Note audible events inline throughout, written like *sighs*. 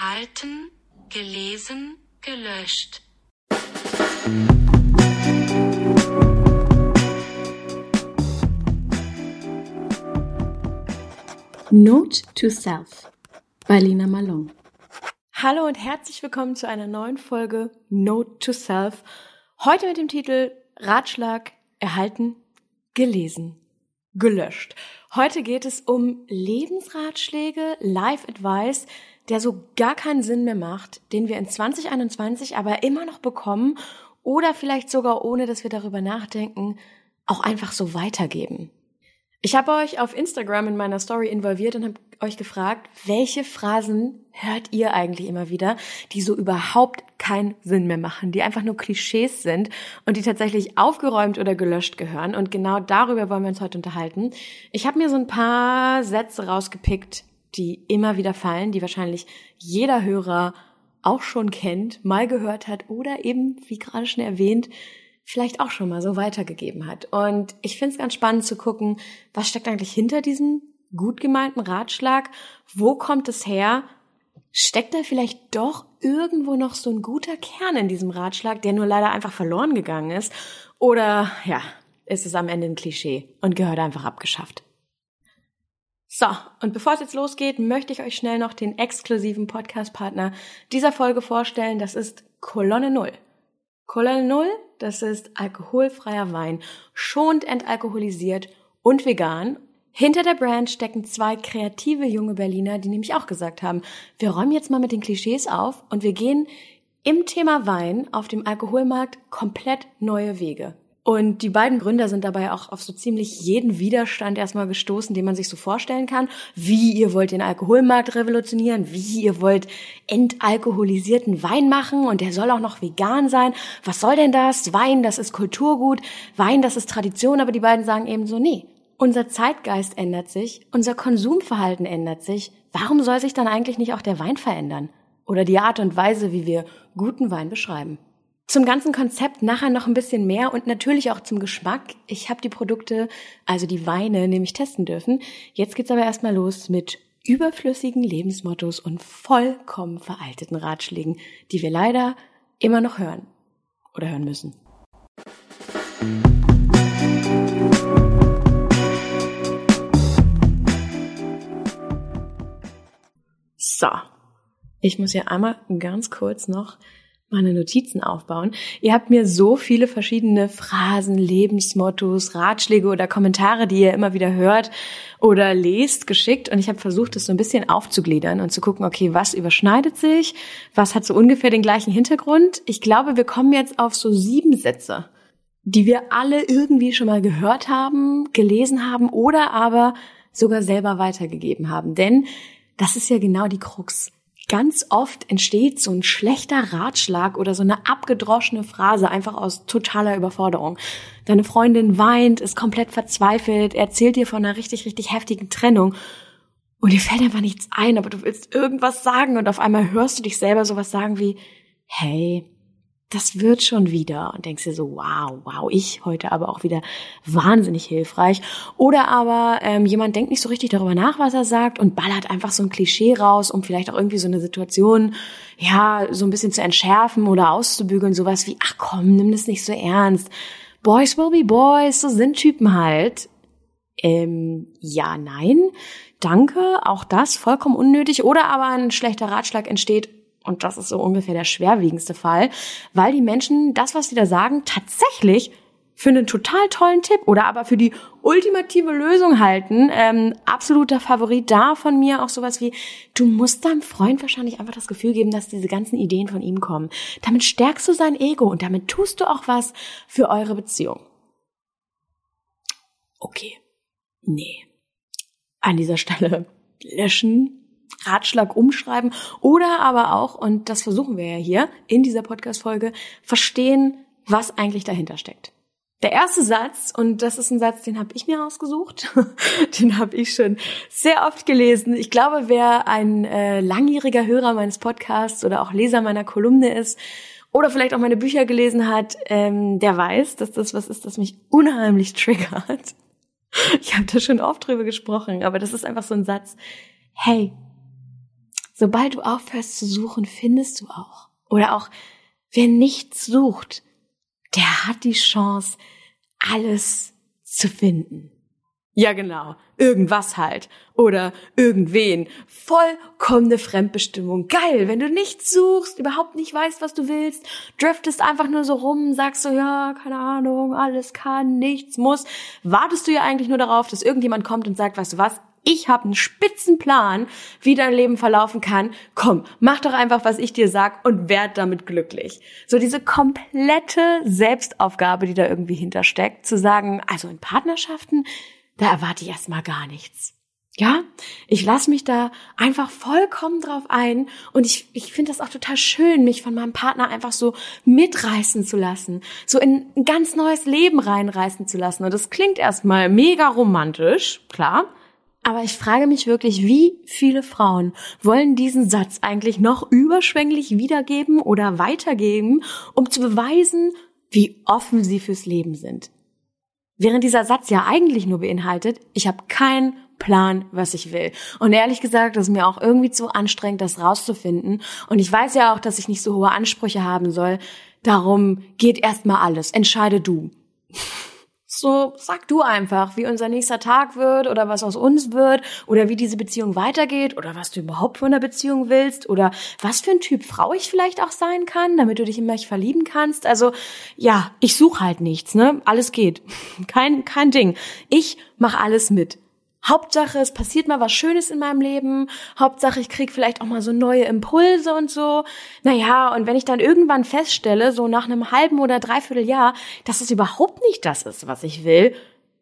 erhalten, gelesen, gelöscht. Note to Self bei Lina Malone. Hallo und herzlich willkommen zu einer neuen Folge Note to Self. Heute mit dem Titel Ratschlag erhalten, gelesen, gelöscht. Heute geht es um Lebensratschläge, Life Advice, der so gar keinen Sinn mehr macht, den wir in 2021 aber immer noch bekommen oder vielleicht sogar ohne, dass wir darüber nachdenken, auch einfach so weitergeben. Ich habe euch auf Instagram in meiner Story involviert und habe euch gefragt, welche Phrasen hört ihr eigentlich immer wieder, die so überhaupt keinen Sinn mehr machen, die einfach nur Klischees sind und die tatsächlich aufgeräumt oder gelöscht gehören. Und genau darüber wollen wir uns heute unterhalten. Ich habe mir so ein paar Sätze rausgepickt, die immer wieder fallen, die wahrscheinlich jeder Hörer auch schon kennt, mal gehört hat oder eben, wie gerade schon erwähnt, vielleicht auch schon mal so weitergegeben hat. Und ich finde es ganz spannend zu gucken, was steckt eigentlich hinter diesem gut gemeinten Ratschlag? Wo kommt es her? Steckt da vielleicht doch irgendwo noch so ein guter Kern in diesem Ratschlag, der nur leider einfach verloren gegangen ist? Oder ja, ist es am Ende ein Klischee und gehört einfach abgeschafft? So, und bevor es jetzt losgeht, möchte ich euch schnell noch den exklusiven Podcast-Partner dieser Folge vorstellen. Das ist Kolonne Null. Kolonne Null, das ist alkoholfreier Wein, schonend entalkoholisiert und vegan. Hinter der Brand stecken zwei kreative junge Berliner, die nämlich auch gesagt haben, wir räumen jetzt mal mit den Klischees auf und wir gehen im Thema Wein auf dem Alkoholmarkt komplett neue Wege. Und die beiden Gründer sind dabei auch auf so ziemlich jeden Widerstand erstmal gestoßen, den man sich so vorstellen kann. Wie ihr wollt den Alkoholmarkt revolutionieren, wie ihr wollt entalkoholisierten Wein machen und der soll auch noch vegan sein. Was soll denn das? Wein, das ist Kulturgut, Wein, das ist Tradition, aber die beiden sagen eben so, nee, unser Zeitgeist ändert sich, unser Konsumverhalten ändert sich. Warum soll sich dann eigentlich nicht auch der Wein verändern? Oder die Art und Weise, wie wir guten Wein beschreiben? Zum ganzen Konzept nachher noch ein bisschen mehr und natürlich auch zum Geschmack. Ich habe die Produkte, also die Weine, nämlich testen dürfen. Jetzt geht's aber erstmal los mit überflüssigen Lebensmottos und vollkommen veralteten Ratschlägen, die wir leider immer noch hören oder hören müssen. So, ich muss hier einmal ganz kurz noch meine Notizen aufbauen. Ihr habt mir so viele verschiedene Phrasen, Lebensmottos, Ratschläge oder Kommentare, die ihr immer wieder hört oder lest, geschickt und ich habe versucht, das so ein bisschen aufzugliedern und zu gucken, okay, was überschneidet sich, was hat so ungefähr den gleichen Hintergrund. Ich glaube, wir kommen jetzt auf so sieben Sätze, die wir alle irgendwie schon mal gehört haben, gelesen haben oder aber sogar selber weitergegeben haben. Denn das ist ja genau die Krux Ganz oft entsteht so ein schlechter Ratschlag oder so eine abgedroschene Phrase einfach aus totaler Überforderung. Deine Freundin weint, ist komplett verzweifelt, erzählt dir von einer richtig, richtig heftigen Trennung und dir fällt einfach nichts ein, aber du willst irgendwas sagen und auf einmal hörst du dich selber sowas sagen wie, hey, das wird schon wieder und denkst dir so, wow, wow, ich heute aber auch wieder wahnsinnig hilfreich. Oder aber ähm, jemand denkt nicht so richtig darüber nach, was er sagt und ballert einfach so ein Klischee raus, um vielleicht auch irgendwie so eine Situation, ja, so ein bisschen zu entschärfen oder auszubügeln, sowas wie, ach komm, nimm das nicht so ernst. Boys will be boys, so sind Typen halt. Ähm, ja, nein, danke, auch das vollkommen unnötig. Oder aber ein schlechter Ratschlag entsteht und das ist so ungefähr der schwerwiegendste Fall, weil die Menschen das, was sie da sagen, tatsächlich für einen total tollen Tipp oder aber für die ultimative Lösung halten. Ähm, absoluter Favorit da von mir auch sowas wie, du musst deinem Freund wahrscheinlich einfach das Gefühl geben, dass diese ganzen Ideen von ihm kommen. Damit stärkst du sein Ego und damit tust du auch was für eure Beziehung. Okay. Nee. An dieser Stelle *laughs* löschen, Ratschlag umschreiben oder aber auch, und das versuchen wir ja hier in dieser Podcast-Folge, verstehen, was eigentlich dahinter steckt. Der erste Satz, und das ist ein Satz, den habe ich mir ausgesucht, *laughs* den habe ich schon sehr oft gelesen. Ich glaube, wer ein äh, langjähriger Hörer meines Podcasts oder auch Leser meiner Kolumne ist oder vielleicht auch meine Bücher gelesen hat, ähm, der weiß, dass das was ist, das mich unheimlich triggert. *laughs* Ich habe da schon oft drüber gesprochen, aber das ist einfach so ein Satz. Hey, sobald du aufhörst zu suchen, findest du auch. Oder auch, wer nichts sucht, der hat die Chance, alles zu finden. Ja, genau. Irgendwas halt. Oder irgendwen. Vollkommene Fremdbestimmung. Geil, wenn du nichts suchst, überhaupt nicht weißt, was du willst, driftest einfach nur so rum, sagst so, ja, keine Ahnung, alles kann, nichts muss. Wartest du ja eigentlich nur darauf, dass irgendjemand kommt und sagt, weißt du was, ich habe einen spitzen Plan, wie dein Leben verlaufen kann. Komm, mach doch einfach, was ich dir sag und werd damit glücklich. So diese komplette Selbstaufgabe, die da irgendwie hintersteckt, zu sagen, also in Partnerschaften, da erwarte ich erstmal gar nichts. Ja, ich lasse mich da einfach vollkommen drauf ein und ich, ich finde das auch total schön, mich von meinem Partner einfach so mitreißen zu lassen, so in ein ganz neues Leben reinreißen zu lassen. Und das klingt erstmal mega romantisch, klar, aber ich frage mich wirklich, wie viele Frauen wollen diesen Satz eigentlich noch überschwänglich wiedergeben oder weitergeben, um zu beweisen, wie offen sie fürs Leben sind. Während dieser Satz ja eigentlich nur beinhaltet, ich habe keinen Plan, was ich will. Und ehrlich gesagt, das ist mir auch irgendwie zu anstrengend, das rauszufinden. Und ich weiß ja auch, dass ich nicht so hohe Ansprüche haben soll. Darum geht erstmal alles. Entscheide du. *laughs* So sag du einfach, wie unser nächster Tag wird oder was aus uns wird oder wie diese Beziehung weitergeht oder was du überhaupt von der Beziehung willst oder was für ein Typ Frau ich vielleicht auch sein kann, damit du dich in mich verlieben kannst. Also ja, ich suche halt nichts, ne? Alles geht. *laughs* Kein kein Ding. Ich mache alles mit. Hauptsache, es passiert mal was Schönes in meinem Leben. Hauptsache, ich krieg vielleicht auch mal so neue Impulse und so. Naja, und wenn ich dann irgendwann feststelle, so nach einem halben oder dreiviertel Jahr, dass es überhaupt nicht das ist, was ich will,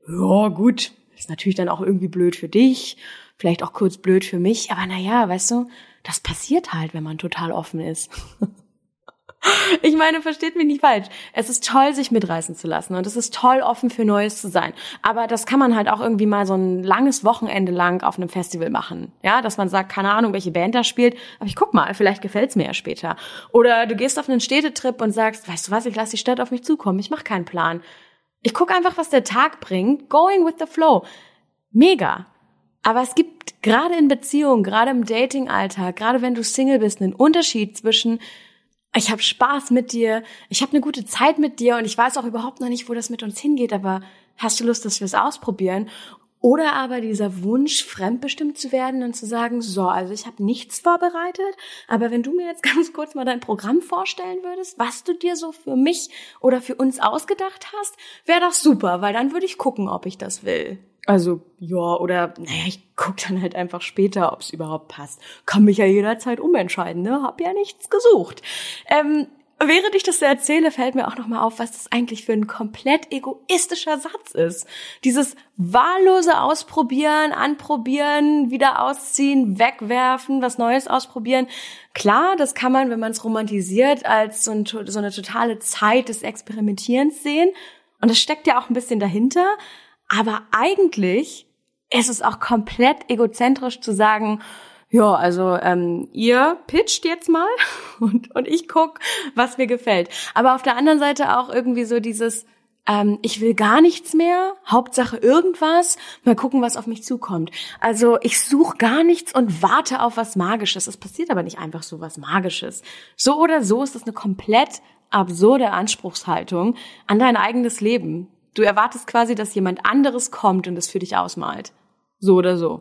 ja, gut, ist natürlich dann auch irgendwie blöd für dich, vielleicht auch kurz blöd für mich, aber naja, weißt du, das passiert halt, wenn man total offen ist. *laughs* Ich meine, versteht mich nicht falsch. Es ist toll, sich mitreißen zu lassen und es ist toll, offen für Neues zu sein. Aber das kann man halt auch irgendwie mal so ein langes Wochenende lang auf einem Festival machen. Ja, dass man sagt, keine Ahnung, welche Band da spielt, aber ich guck mal, vielleicht gefällt's mir ja später. Oder du gehst auf einen Städtetrip und sagst, weißt du was, ich lasse die Stadt auf mich zukommen, ich mache keinen Plan. Ich guck einfach, was der Tag bringt, going with the flow. Mega. Aber es gibt gerade in Beziehungen, gerade im Dating-Alltag, gerade wenn du Single bist, einen Unterschied zwischen ich habe Spaß mit dir, ich habe eine gute Zeit mit dir und ich weiß auch überhaupt noch nicht, wo das mit uns hingeht, aber hast du Lust, dass wir es ausprobieren? Oder aber dieser Wunsch, fremdbestimmt zu werden und zu sagen, so, also ich habe nichts vorbereitet, aber wenn du mir jetzt *laughs* ganz kurz mal dein Programm vorstellen würdest, was du dir so für mich oder für uns ausgedacht hast, wäre doch super, weil dann würde ich gucken, ob ich das will. Also, ja, oder, naja, ich guck dann halt einfach später, ob es überhaupt passt. Kann mich ja jederzeit umentscheiden, ne? Hab ja nichts gesucht. Ähm, während ich das so erzähle, fällt mir auch nochmal auf, was das eigentlich für ein komplett egoistischer Satz ist. Dieses wahllose Ausprobieren, Anprobieren, wieder ausziehen, wegwerfen, was Neues ausprobieren. Klar, das kann man, wenn man es romantisiert, als so, ein, so eine totale Zeit des Experimentierens sehen. Und das steckt ja auch ein bisschen dahinter. Aber eigentlich ist es auch komplett egozentrisch zu sagen, ja, also ähm, ihr pitcht jetzt mal *laughs* und, und ich guck, was mir gefällt. Aber auf der anderen Seite auch irgendwie so dieses, ähm, ich will gar nichts mehr, Hauptsache irgendwas, mal gucken, was auf mich zukommt. Also ich suche gar nichts und warte auf was Magisches. Es passiert aber nicht einfach so was Magisches. So oder so ist das eine komplett absurde Anspruchshaltung an dein eigenes Leben. Du erwartest quasi, dass jemand anderes kommt und es für dich ausmalt. So oder so.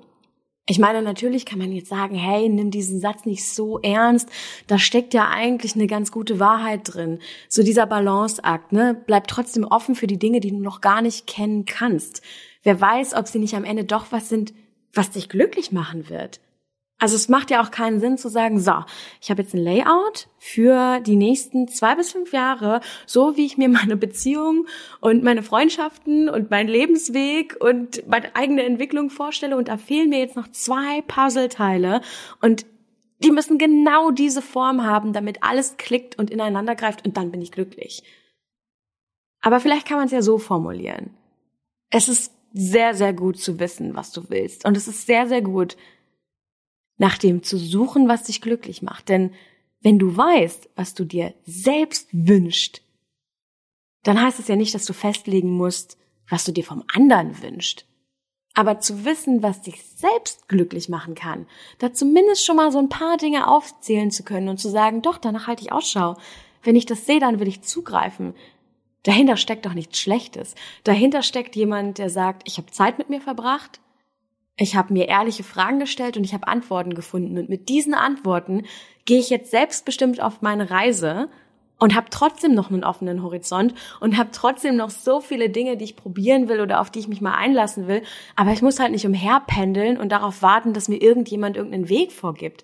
Ich meine, natürlich kann man jetzt sagen, hey, nimm diesen Satz nicht so ernst. Da steckt ja eigentlich eine ganz gute Wahrheit drin. So dieser Balanceakt, ne? Bleib trotzdem offen für die Dinge, die du noch gar nicht kennen kannst. Wer weiß, ob sie nicht am Ende doch was sind, was dich glücklich machen wird. Also es macht ja auch keinen Sinn zu sagen, so, ich habe jetzt ein Layout für die nächsten zwei bis fünf Jahre, so wie ich mir *laughs* meine Beziehung und meine Freundschaften und meinen Lebensweg und meine eigene Entwicklung vorstelle und da fehlen mir jetzt noch zwei Puzzleteile und die müssen genau diese Form haben, damit alles klickt und ineinander greift und dann bin ich glücklich. Aber vielleicht kann man es ja so formulieren. Es ist sehr, sehr gut zu wissen, was du willst. Und es ist sehr, sehr gut, nach dem zu suchen, was dich glücklich macht. Denn wenn du weißt, was du dir selbst wünschst, dann heißt es ja nicht, dass du festlegen musst, was du dir vom anderen wünschst. Aber zu wissen, was dich selbst glücklich machen kann, da zumindest schon mal so ein paar Dinge aufzählen zu können und zu sagen, doch, danach halte ich Ausschau. Wenn ich das sehe, dann will ich zugreifen. Dahinter steckt doch nichts Schlechtes. Dahinter steckt jemand, der sagt, ich habe Zeit mit mir verbracht, ich habe mir ehrliche Fragen gestellt und ich habe Antworten gefunden. Und mit diesen Antworten gehe ich jetzt selbstbestimmt auf meine Reise und habe trotzdem noch einen offenen Horizont und habe trotzdem noch so viele Dinge, die ich probieren will oder auf die ich mich mal einlassen will. Aber ich muss halt nicht umherpendeln und darauf warten, dass mir irgendjemand irgendeinen Weg vorgibt.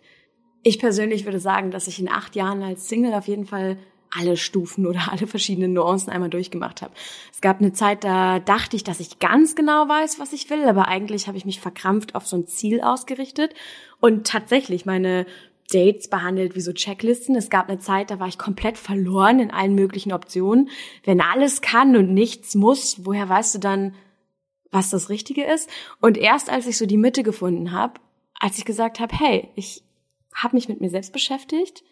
Ich persönlich würde sagen, dass ich in acht Jahren als Single auf jeden Fall alle Stufen oder alle verschiedenen Nuancen einmal durchgemacht habe. Es gab eine Zeit, da dachte ich, dass ich ganz genau weiß, was ich will, aber eigentlich habe ich mich verkrampft auf so ein Ziel ausgerichtet und tatsächlich meine Dates behandelt wie so Checklisten. Es gab eine Zeit, da war ich komplett verloren in allen möglichen Optionen. Wenn alles kann und nichts muss, woher weißt du dann, was das Richtige ist? Und erst als ich so die Mitte gefunden habe, als ich gesagt habe, hey, ich habe mich mit mir selbst beschäftigt,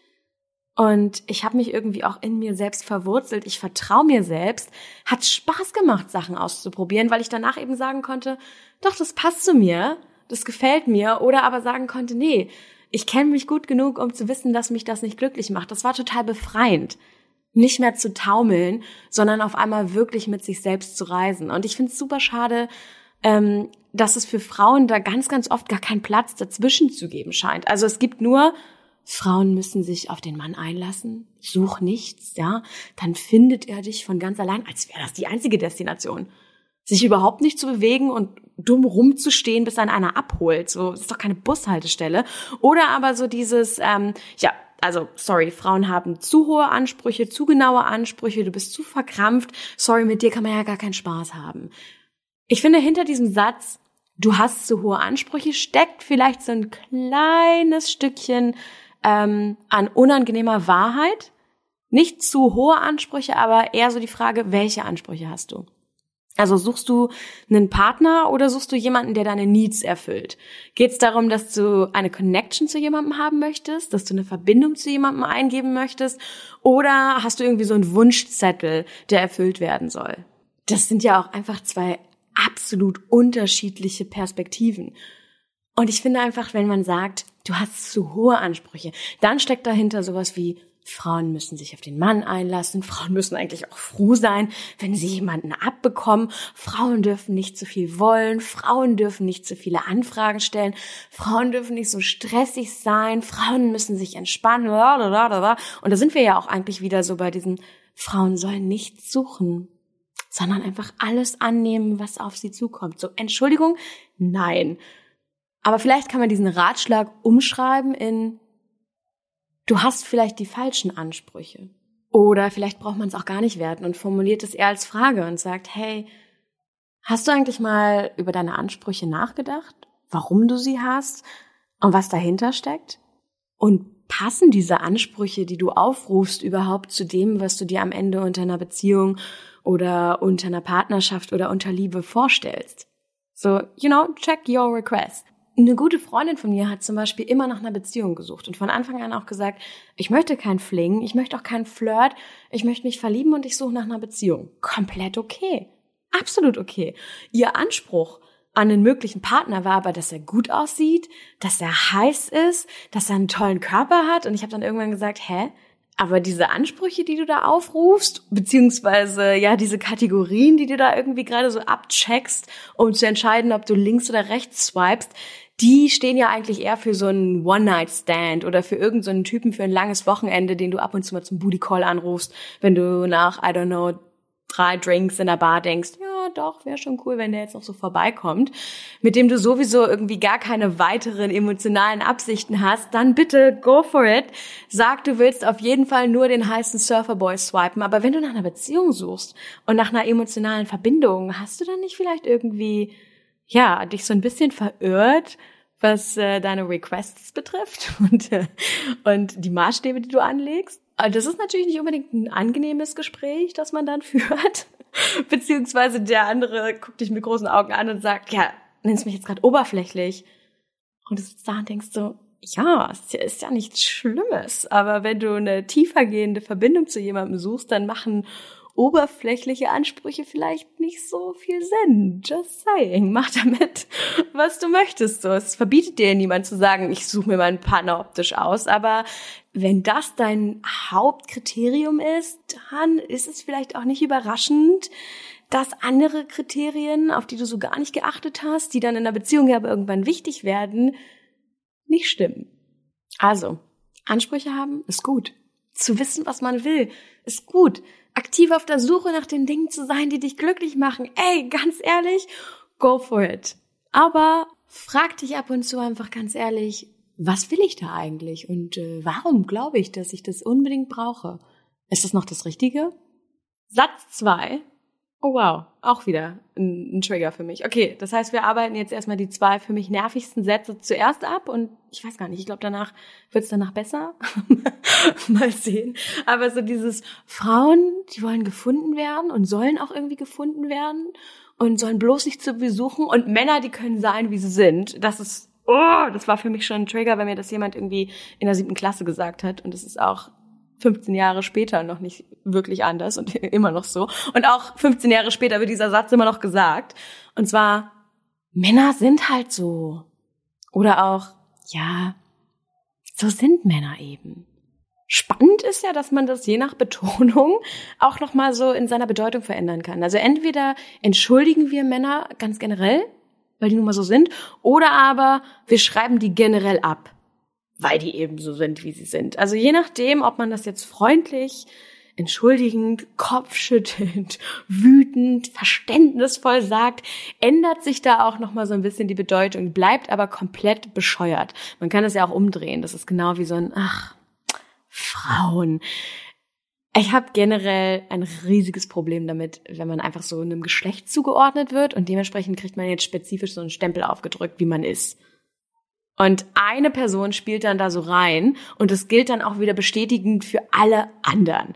und ich habe mich irgendwie auch in mir selbst verwurzelt. Ich vertraue mir selbst. Hat Spaß gemacht, Sachen auszuprobieren, weil ich danach eben sagen konnte, doch, das passt zu mir, das gefällt mir. Oder aber sagen konnte, nee, ich kenne mich gut genug, um zu wissen, dass mich das nicht glücklich macht. Das war total befreiend. Nicht mehr zu taumeln, sondern auf einmal wirklich mit sich selbst zu reisen. Und ich finde es super schade, ähm, dass es für Frauen da ganz, ganz oft gar keinen Platz dazwischen zu geben scheint. Also es gibt nur Frauen müssen sich auf den Mann einlassen, such nichts, ja, dann findet er dich von ganz allein, als wäre das die einzige Destination. Sich überhaupt nicht zu bewegen und dumm rumzustehen, bis dann einer abholt. So, das ist doch keine Bushaltestelle. Oder aber so dieses, ähm, ja, also sorry, Frauen haben zu hohe Ansprüche, zu genaue Ansprüche, du bist zu verkrampft, sorry, mit dir kann man ja gar keinen Spaß haben. Ich finde, hinter diesem Satz, du hast zu hohe Ansprüche, steckt vielleicht so ein kleines Stückchen ähm, an unangenehmer Wahrheit. Nicht zu hohe Ansprüche, aber eher so die Frage, welche Ansprüche hast du? Also suchst du einen Partner oder suchst du jemanden, der deine Needs erfüllt? Geht es darum, dass du eine Connection zu jemandem haben möchtest, dass du eine Verbindung zu jemandem eingeben möchtest? Oder hast du irgendwie so einen Wunschzettel, der erfüllt werden soll? Das sind ja auch einfach zwei absolut unterschiedliche Perspektiven. Und ich finde einfach, wenn man sagt, du hast zu hohe Ansprüche, dann steckt dahinter sowas wie, Frauen müssen sich auf den Mann einlassen, Frauen müssen eigentlich auch froh sein, wenn sie jemanden abbekommen, Frauen dürfen nicht zu viel wollen, Frauen dürfen nicht zu viele Anfragen stellen, Frauen dürfen nicht so stressig sein, Frauen müssen sich entspannen, und da sind wir ja auch eigentlich wieder so bei diesem, Frauen sollen nichts suchen, sondern einfach alles annehmen, was auf sie zukommt. So, Entschuldigung, nein. Aber vielleicht kann man diesen Ratschlag umschreiben in, du hast vielleicht die falschen Ansprüche. Oder vielleicht braucht man es auch gar nicht werten und formuliert es eher als Frage und sagt, hey, hast du eigentlich mal über deine Ansprüche nachgedacht? Warum du sie hast und was dahinter steckt? Und passen diese Ansprüche, die du aufrufst, überhaupt zu dem, was du dir am Ende unter einer Beziehung oder unter einer Partnerschaft oder unter Liebe vorstellst? So, you know, check your request. Eine gute Freundin von mir hat zum Beispiel immer nach einer Beziehung gesucht und von Anfang an auch gesagt, ich möchte kein Fling, ich möchte auch kein Flirt, ich möchte mich verlieben und ich suche nach einer Beziehung. Komplett okay. Absolut okay. Ihr Anspruch an den möglichen Partner war aber, dass er gut aussieht, dass er heiß ist, dass er einen tollen Körper hat und ich habe dann irgendwann gesagt, hä? Aber diese Ansprüche, die du da aufrufst, beziehungsweise ja diese Kategorien, die du da irgendwie gerade so abcheckst, um zu entscheiden, ob du links oder rechts swipest, die stehen ja eigentlich eher für so einen One-Night-Stand oder für irgendeinen so Typen für ein langes Wochenende, den du ab und zu mal zum Booty-Call anrufst, wenn du nach, I don't know, drei Drinks in der Bar denkst, ja doch, wäre schon cool, wenn der jetzt noch so vorbeikommt, mit dem du sowieso irgendwie gar keine weiteren emotionalen Absichten hast, dann bitte go for it. Sag, du willst auf jeden Fall nur den heißen Surferboy swipen, aber wenn du nach einer Beziehung suchst und nach einer emotionalen Verbindung, hast du dann nicht vielleicht irgendwie ja, dich so ein bisschen verirrt, was äh, deine Requests betrifft *laughs* und, äh, und die Maßstäbe, die du anlegst. Also das ist natürlich nicht unbedingt ein angenehmes Gespräch, das man dann *laughs* führt. Beziehungsweise der andere guckt dich mit großen Augen an und sagt, ja, nennst mich jetzt gerade oberflächlich. Und du sitzt da und denkst so, ja, es ist ja nichts Schlimmes. Aber wenn du eine tiefergehende Verbindung zu jemandem suchst, dann machen oberflächliche Ansprüche vielleicht nicht so viel Sinn. Just saying. Mach damit, was du möchtest. So, es verbietet dir niemand zu sagen, ich suche mir meinen Partner optisch aus. Aber wenn das dein Hauptkriterium ist, dann ist es vielleicht auch nicht überraschend, dass andere Kriterien, auf die du so gar nicht geachtet hast, die dann in der Beziehung ja aber irgendwann wichtig werden, nicht stimmen. Also, Ansprüche haben ist gut. Zu wissen, was man will, ist gut aktiv auf der Suche nach den Dingen zu sein, die dich glücklich machen. Ey, ganz ehrlich, go for it. Aber frag dich ab und zu einfach ganz ehrlich, was will ich da eigentlich und äh, warum glaube ich, dass ich das unbedingt brauche? Ist das noch das Richtige? Satz zwei Oh wow, auch wieder ein, ein, Trigger für mich. Okay, das heißt, wir arbeiten jetzt erstmal die zwei für mich nervigsten Sätze zuerst ab und ich weiß gar nicht, ich glaube danach wird's danach besser. *laughs* Mal sehen. Aber so dieses Frauen, die wollen gefunden werden und sollen auch irgendwie gefunden werden und sollen bloß nicht zu besuchen und Männer, die können sein, wie sie sind. Das ist Oh, das war für mich schon ein Trigger, wenn mir das jemand irgendwie in der siebten Klasse gesagt hat. Und es ist auch 15 Jahre später noch nicht wirklich anders und *laughs* immer noch so. Und auch 15 Jahre später wird dieser Satz immer noch gesagt. Und zwar, Männer sind halt so. Oder auch, ja, so sind Männer eben. Spannend ist ja, dass man das je nach Betonung *laughs* auch nochmal so in seiner Bedeutung verändern kann. Also entweder entschuldigen wir Männer ganz generell, weil die nun mal so sind, oder aber wir schreiben die generell ab weil die eben so sind, wie sie sind. Also je nachdem, ob man das jetzt freundlich, entschuldigend, kopfschüttelnd, *laughs* wütend, verständnisvoll sagt, ändert sich da auch noch mal so ein bisschen die Bedeutung, bleibt aber komplett bescheuert. Man kann es ja auch umdrehen. Das ist genau wie so ein ach Frauen. Ich habe generell ein riesiges Problem damit, wenn man einfach so einem Geschlecht zugeordnet wird und dementsprechend kriegt man jetzt spezifisch so einen Stempel aufgedrückt, wie man ist. Und eine Person spielt dann da so rein und es gilt dann auch wieder bestätigend für alle anderen.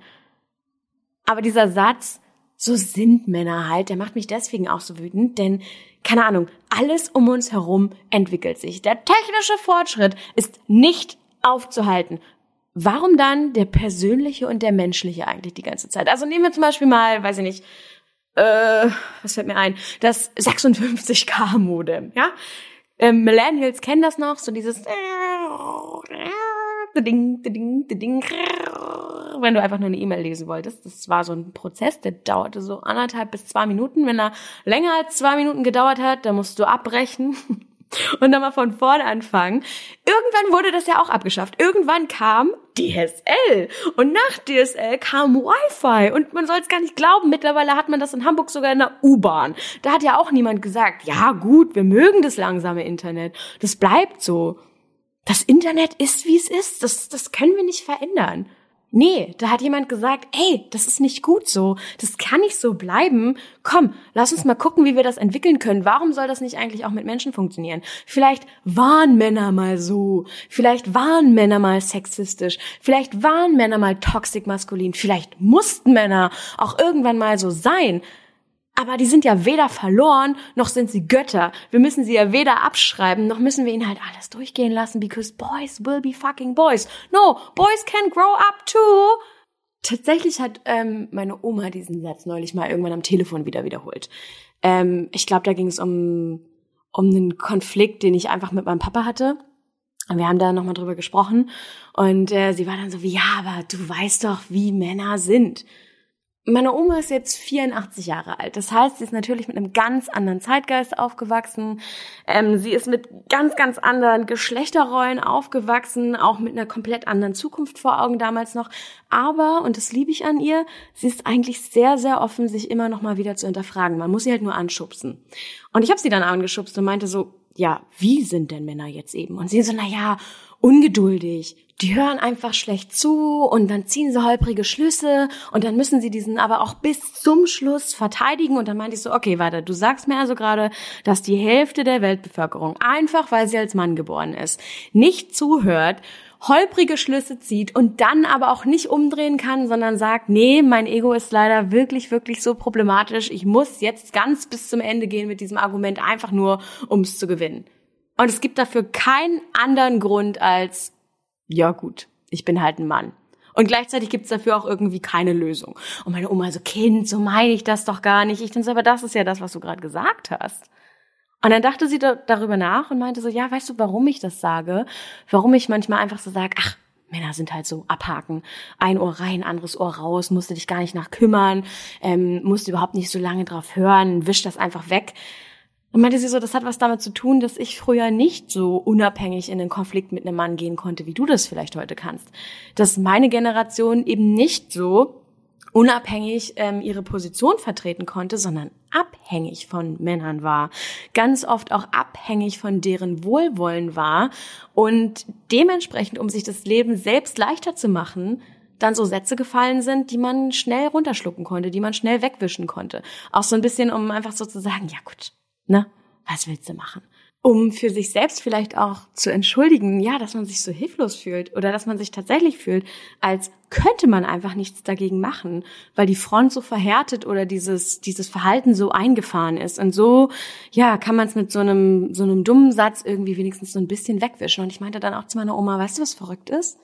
Aber dieser Satz, so sind Männer halt, der macht mich deswegen auch so wütend, denn keine Ahnung, alles um uns herum entwickelt sich. Der technische Fortschritt ist nicht aufzuhalten. Warum dann der persönliche und der menschliche eigentlich die ganze Zeit? Also nehmen wir zum Beispiel mal, weiß ich nicht, äh, was fällt mir ein, das 56K-Modem, ja? Ähm, Millennials kennen das noch, so dieses ding, wenn du einfach nur eine E-Mail lesen wolltest. Das war so ein Prozess, der dauerte so anderthalb bis zwei Minuten. Wenn er länger als zwei Minuten gedauert hat, dann musst du abbrechen *laughs* und dann mal von vorne anfangen. Irgendwann wurde das ja auch abgeschafft. Irgendwann kam DSL und nach DSL kam Wi-Fi und man soll es gar nicht glauben, mittlerweile hat man das in Hamburg sogar in der U-Bahn. Da hat ja auch niemand gesagt, ja gut, wir mögen das langsame Internet. Das bleibt so. Das Internet ist, wie es ist. Das, das können wir nicht verändern. Nee, da hat jemand gesagt, ey, das ist nicht gut so, das kann nicht so bleiben. Komm, lass uns mal gucken, wie wir das entwickeln können. Warum soll das nicht eigentlich auch mit Menschen funktionieren? Vielleicht waren Männer mal so, vielleicht waren Männer mal sexistisch, vielleicht waren Männer mal toxic maskulin, vielleicht mussten Männer auch irgendwann mal so sein. Aber die sind ja weder verloren, noch sind sie Götter. Wir müssen sie ja weder abschreiben, noch müssen wir ihnen halt alles durchgehen lassen, because boys will be fucking boys. No, boys can grow up too. Tatsächlich hat ähm, meine Oma diesen Satz neulich mal irgendwann am Telefon wieder wiederholt. Ähm, ich glaube, da ging es um, um einen Konflikt, den ich einfach mit meinem Papa hatte. Und wir haben da nochmal drüber gesprochen. Und äh, sie war dann so wie, ja, aber du weißt doch, wie Männer sind. Meine Oma ist jetzt 84 Jahre alt. Das heißt, sie ist natürlich mit einem ganz anderen Zeitgeist aufgewachsen. Ähm, sie ist mit ganz, ganz anderen Geschlechterrollen aufgewachsen, auch mit einer komplett anderen Zukunft vor Augen damals noch. Aber, und das liebe ich an ihr, sie ist eigentlich sehr, sehr offen, sich immer noch mal wieder zu hinterfragen. Man muss sie halt nur anschubsen. Und ich habe sie dann angeschubst und meinte so, ja, wie sind denn Männer jetzt eben? Und sie so, na ja, ungeduldig, die hören einfach schlecht zu und dann ziehen sie holprige Schlüsse und dann müssen sie diesen aber auch bis zum Schluss verteidigen und dann meinte ich so, okay, warte, du sagst mir also gerade, dass die Hälfte der Weltbevölkerung einfach, weil sie als Mann geboren ist, nicht zuhört, holprige Schlüsse zieht und dann aber auch nicht umdrehen kann, sondern sagt, nee, mein Ego ist leider wirklich, wirklich so problematisch, ich muss jetzt ganz bis zum Ende gehen mit diesem Argument, einfach nur, um es zu gewinnen. Und es gibt dafür keinen anderen Grund als ja gut, ich bin halt ein Mann. Und gleichzeitig gibt's dafür auch irgendwie keine Lösung. Und meine Oma so, Kind, so meine ich das doch gar nicht. Ich denke so, aber das ist ja das, was du gerade gesagt hast. Und dann dachte sie da, darüber nach und meinte so, ja, weißt du, warum ich das sage? Warum ich manchmal einfach so sage, ach, Männer sind halt so abhaken. Ein Ohr rein, anderes Ohr raus, musst du dich gar nicht nach kümmern, ähm, musst überhaupt nicht so lange drauf hören, wisch das einfach weg. Und meinte sie so, das hat was damit zu tun, dass ich früher nicht so unabhängig in den Konflikt mit einem Mann gehen konnte, wie du das vielleicht heute kannst. Dass meine Generation eben nicht so unabhängig ähm, ihre Position vertreten konnte, sondern abhängig von Männern war. Ganz oft auch abhängig von deren Wohlwollen war und dementsprechend, um sich das Leben selbst leichter zu machen, dann so Sätze gefallen sind, die man schnell runterschlucken konnte, die man schnell wegwischen konnte. Auch so ein bisschen, um einfach so zu sagen, ja gut, Ne? Was willst du machen? Um für sich selbst vielleicht auch zu entschuldigen, ja, dass man sich so hilflos fühlt oder dass man sich tatsächlich fühlt, als könnte man einfach nichts dagegen machen, weil die Front so verhärtet oder dieses, dieses Verhalten so eingefahren ist. Und so, ja, kann man es mit so einem, so einem dummen Satz irgendwie wenigstens so ein bisschen wegwischen. Und ich meinte dann auch zu meiner Oma, weißt du, was verrückt ist?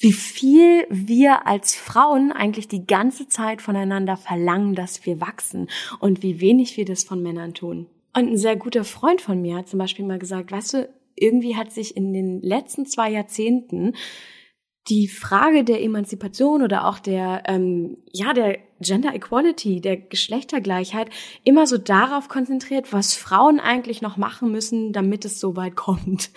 Wie viel wir als Frauen eigentlich die ganze Zeit voneinander verlangen, dass wir wachsen und wie wenig wir das von Männern tun. Und ein sehr guter Freund von mir hat zum Beispiel mal gesagt, weißt du, irgendwie hat sich in den letzten zwei Jahrzehnten die Frage der Emanzipation oder auch der, ähm, ja, der Gender Equality, der Geschlechtergleichheit immer so darauf konzentriert, was Frauen eigentlich noch machen müssen, damit es so weit kommt.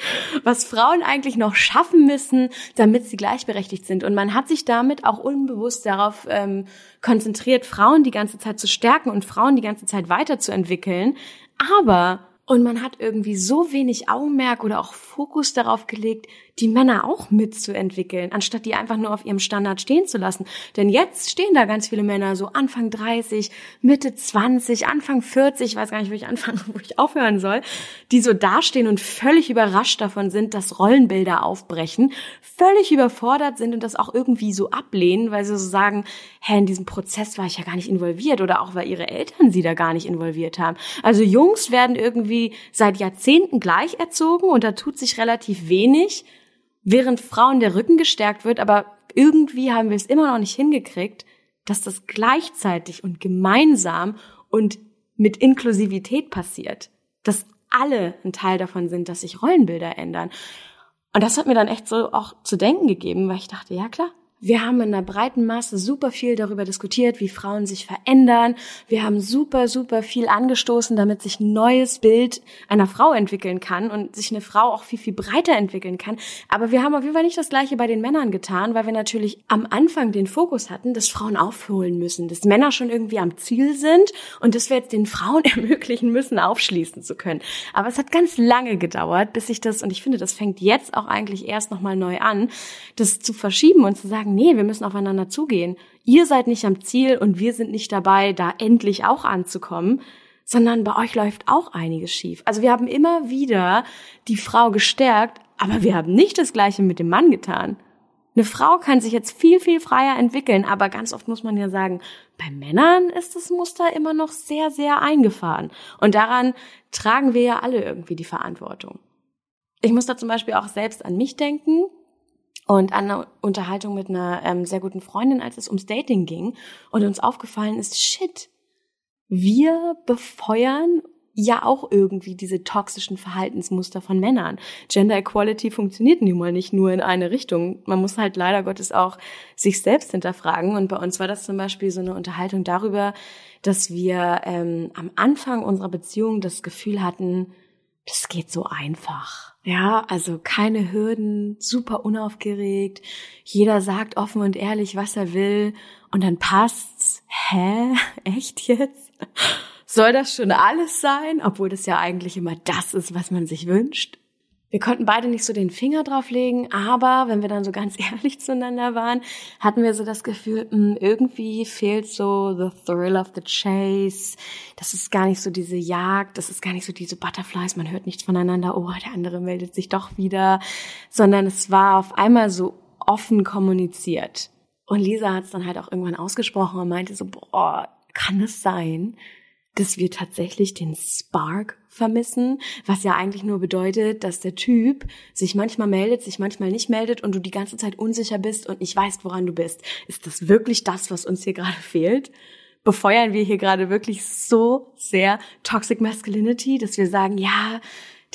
Was Frauen eigentlich noch schaffen müssen, damit sie gleichberechtigt sind. Und man hat sich damit auch unbewusst darauf ähm, konzentriert, Frauen die ganze Zeit zu stärken und Frauen die ganze Zeit weiterzuentwickeln. Aber und man hat irgendwie so wenig Augenmerk oder auch Fokus darauf gelegt, die Männer auch mitzuentwickeln, anstatt die einfach nur auf ihrem Standard stehen zu lassen. Denn jetzt stehen da ganz viele Männer so Anfang 30, Mitte 20, Anfang 40, ich weiß gar nicht, wo ich anfangen, *laughs* wo ich aufhören soll, die so dastehen und völlig überrascht davon sind, dass Rollenbilder aufbrechen, völlig überfordert sind und das auch irgendwie so ablehnen, weil sie so sagen, hä, in diesem Prozess war ich ja gar nicht involviert oder auch weil ihre Eltern sie da gar nicht involviert haben. Also Jungs werden irgendwie seit Jahrzehnten gleich erzogen und da tut sich relativ wenig während Frauen der Rücken gestärkt wird, aber irgendwie haben wir es immer noch nicht hingekriegt, dass das gleichzeitig und gemeinsam und mit Inklusivität passiert. Dass alle ein Teil davon sind, dass sich Rollenbilder ändern. Und das hat mir dann echt so auch zu denken gegeben, weil ich dachte, ja klar, wir haben in einer breiten Masse super viel darüber diskutiert, wie Frauen sich verändern. Wir haben super, super viel angestoßen, damit sich ein neues Bild einer Frau entwickeln kann und sich eine Frau auch viel, viel breiter entwickeln kann. Aber wir haben auf jeden Fall nicht das Gleiche bei den Männern getan, weil wir natürlich am Anfang den Fokus hatten, dass Frauen aufholen müssen, dass Männer schon irgendwie am Ziel sind und dass wir jetzt den Frauen *laughs* ermöglichen müssen, aufschließen zu können. Aber es hat ganz lange gedauert, bis sich das, und ich finde, das fängt jetzt auch eigentlich erst nochmal neu an, das zu verschieben und zu sagen, nee, wir müssen aufeinander zugehen. Ihr seid nicht am Ziel und wir sind nicht dabei, da endlich auch anzukommen, sondern bei euch läuft auch einiges schief. Also wir haben immer wieder die Frau gestärkt, aber wir haben nicht das Gleiche mit dem Mann getan. Eine Frau kann sich jetzt viel, viel freier entwickeln, aber ganz oft muss man ja sagen, bei Männern ist das Muster immer noch sehr, sehr eingefahren. Und daran tragen wir ja alle irgendwie die Verantwortung. Ich muss da zum Beispiel auch selbst an mich denken und an einer Unterhaltung mit einer ähm, sehr guten Freundin, als es ums Dating ging und uns aufgefallen ist, shit, wir befeuern ja auch irgendwie diese toxischen Verhaltensmuster von Männern. Gender Equality funktioniert nun mal nicht nur in eine Richtung. Man muss halt leider Gottes auch sich selbst hinterfragen. Und bei uns war das zum Beispiel so eine Unterhaltung darüber, dass wir ähm, am Anfang unserer Beziehung das Gefühl hatten, das geht so einfach ja, also keine Hürden, super unaufgeregt. Jeder sagt offen und ehrlich, was er will und dann passt's. Hä? *laughs* Echt jetzt? Soll das schon alles sein, obwohl das ja eigentlich immer das ist, was man sich wünscht? Wir konnten beide nicht so den Finger drauflegen, aber wenn wir dann so ganz *laughs* ehrlich zueinander waren, hatten wir so das Gefühl, mh, hm, irgendwie fehlt so the thrill of the chase. Das ist gar nicht so diese Jagd, das ist gar nicht so diese Butterflies, man hört nichts voneinander, oh, der andere meldet sich doch wieder, sondern es war auf einmal so offen kommuniziert. Und Lisa hat es dann halt auch irgendwann ausgesprochen und meinte so, boah, kann es sein, dass wir tatsächlich den Spark vermissen, was ja eigentlich nur bedeutet, dass der Typ sich manchmal meldet, sich manchmal nicht meldet und du die ganze Zeit unsicher bist und nicht weißt, woran du bist. Ist das wirklich das, was uns hier gerade fehlt? Befeuern wir hier gerade wirklich so sehr Toxic Masculinity, dass wir sagen, ja,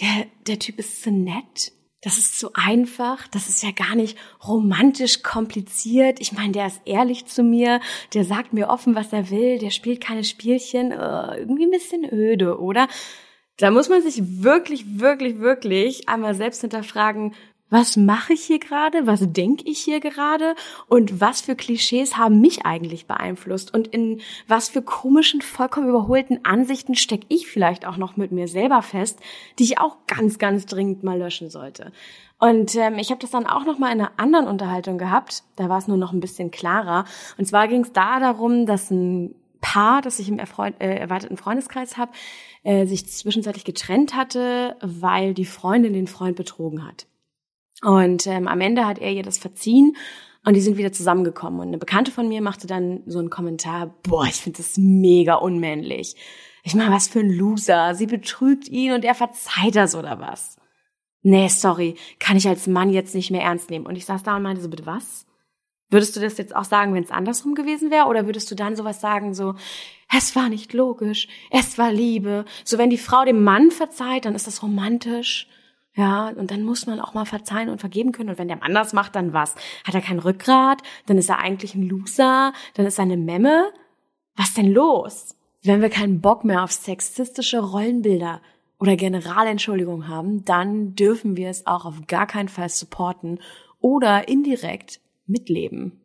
der, der Typ ist so nett, das ist so einfach, das ist ja gar nicht romantisch kompliziert. Ich meine, der ist ehrlich zu mir, der sagt mir offen, was er will, der spielt keine Spielchen, uh, irgendwie ein bisschen öde, oder? Da muss man sich wirklich, wirklich, wirklich einmal selbst hinterfragen, was mache ich hier gerade, was denke ich hier gerade und was für Klischees haben mich eigentlich beeinflusst und in was für komischen, vollkommen überholten Ansichten stecke ich vielleicht auch noch mit mir selber fest, die ich auch ganz, ganz dringend mal löschen sollte. Und ähm, ich habe das dann auch noch mal in einer anderen Unterhaltung gehabt, da war es nur noch ein bisschen klarer. Und zwar ging es da darum, dass ein Paar, das ich im erfreund, äh, erweiterten Freundeskreis habe, äh, sich zwischenzeitlich getrennt hatte, weil die Freundin den Freund betrogen hat. Und ähm, am Ende hat er ihr das verziehen und die sind wieder zusammengekommen. Und eine Bekannte von mir machte dann so einen Kommentar, boah, ich finde das mega unmännlich. Ich meine, was für ein Loser. Sie betrügt ihn und er verzeiht das oder was? Nee, sorry, kann ich als Mann jetzt nicht mehr ernst nehmen. Und ich saß da und meinte so, bitte was? Würdest du das jetzt auch sagen, wenn es andersrum gewesen wäre? Oder würdest du dann sowas sagen, so, es war nicht logisch, es war Liebe. So, wenn die Frau dem Mann verzeiht, dann ist das romantisch. Ja, und dann muss man auch mal verzeihen und vergeben können. Und wenn der Mann das macht, dann was? Hat er kein Rückgrat? Dann ist er eigentlich ein Loser? Dann ist er eine Memme? Was denn los? Wenn wir keinen Bock mehr auf sexistische Rollenbilder oder Generalentschuldigung haben, dann dürfen wir es auch auf gar keinen Fall supporten oder indirekt mitleben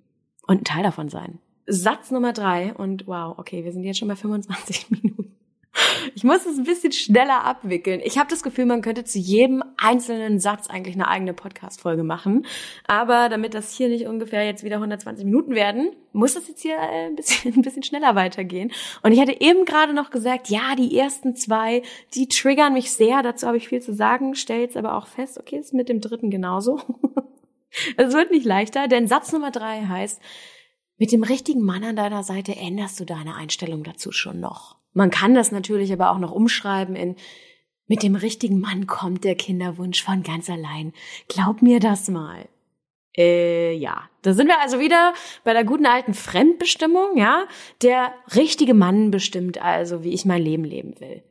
und ein Teil davon sein. Satz Nummer drei und wow, okay, wir sind jetzt schon bei 25 *laughs* Minuten. *laughs* Ich muss es ein bisschen schneller abwickeln. Ich habe das Gefühl, man könnte zu jedem einzelnen Satz eigentlich eine eigene Podcast-Folge machen. Aber damit das hier nicht ungefähr jetzt wieder 120 Minuten werden, muss das jetzt hier äh, ein bisschen, *laughs* ein bisschen schneller weitergehen. Und ich hatte eben gerade noch gesagt, ja, die ersten zwei, die triggern mich sehr. Dazu habe ich viel zu sagen. Stell jetzt aber auch fest, okay, ist mit dem dritten genauso. *laughs* es wird nicht leichter, denn Satz Nummer drei heißt, mit dem richtigen Mann an deiner Seite änderst du deine Einstellung dazu schon noch. Man kann das natürlich aber auch noch umschreiben in mit dem richtigen Mann kommt der Kinderwunsch von ganz allein. Glaub mir das mal. Äh, ja. Da sind wir also wieder bei der guten alten Fremdbestimmung, ja? Der richtige Mann bestimmt also, wie ich mein Leben leben will.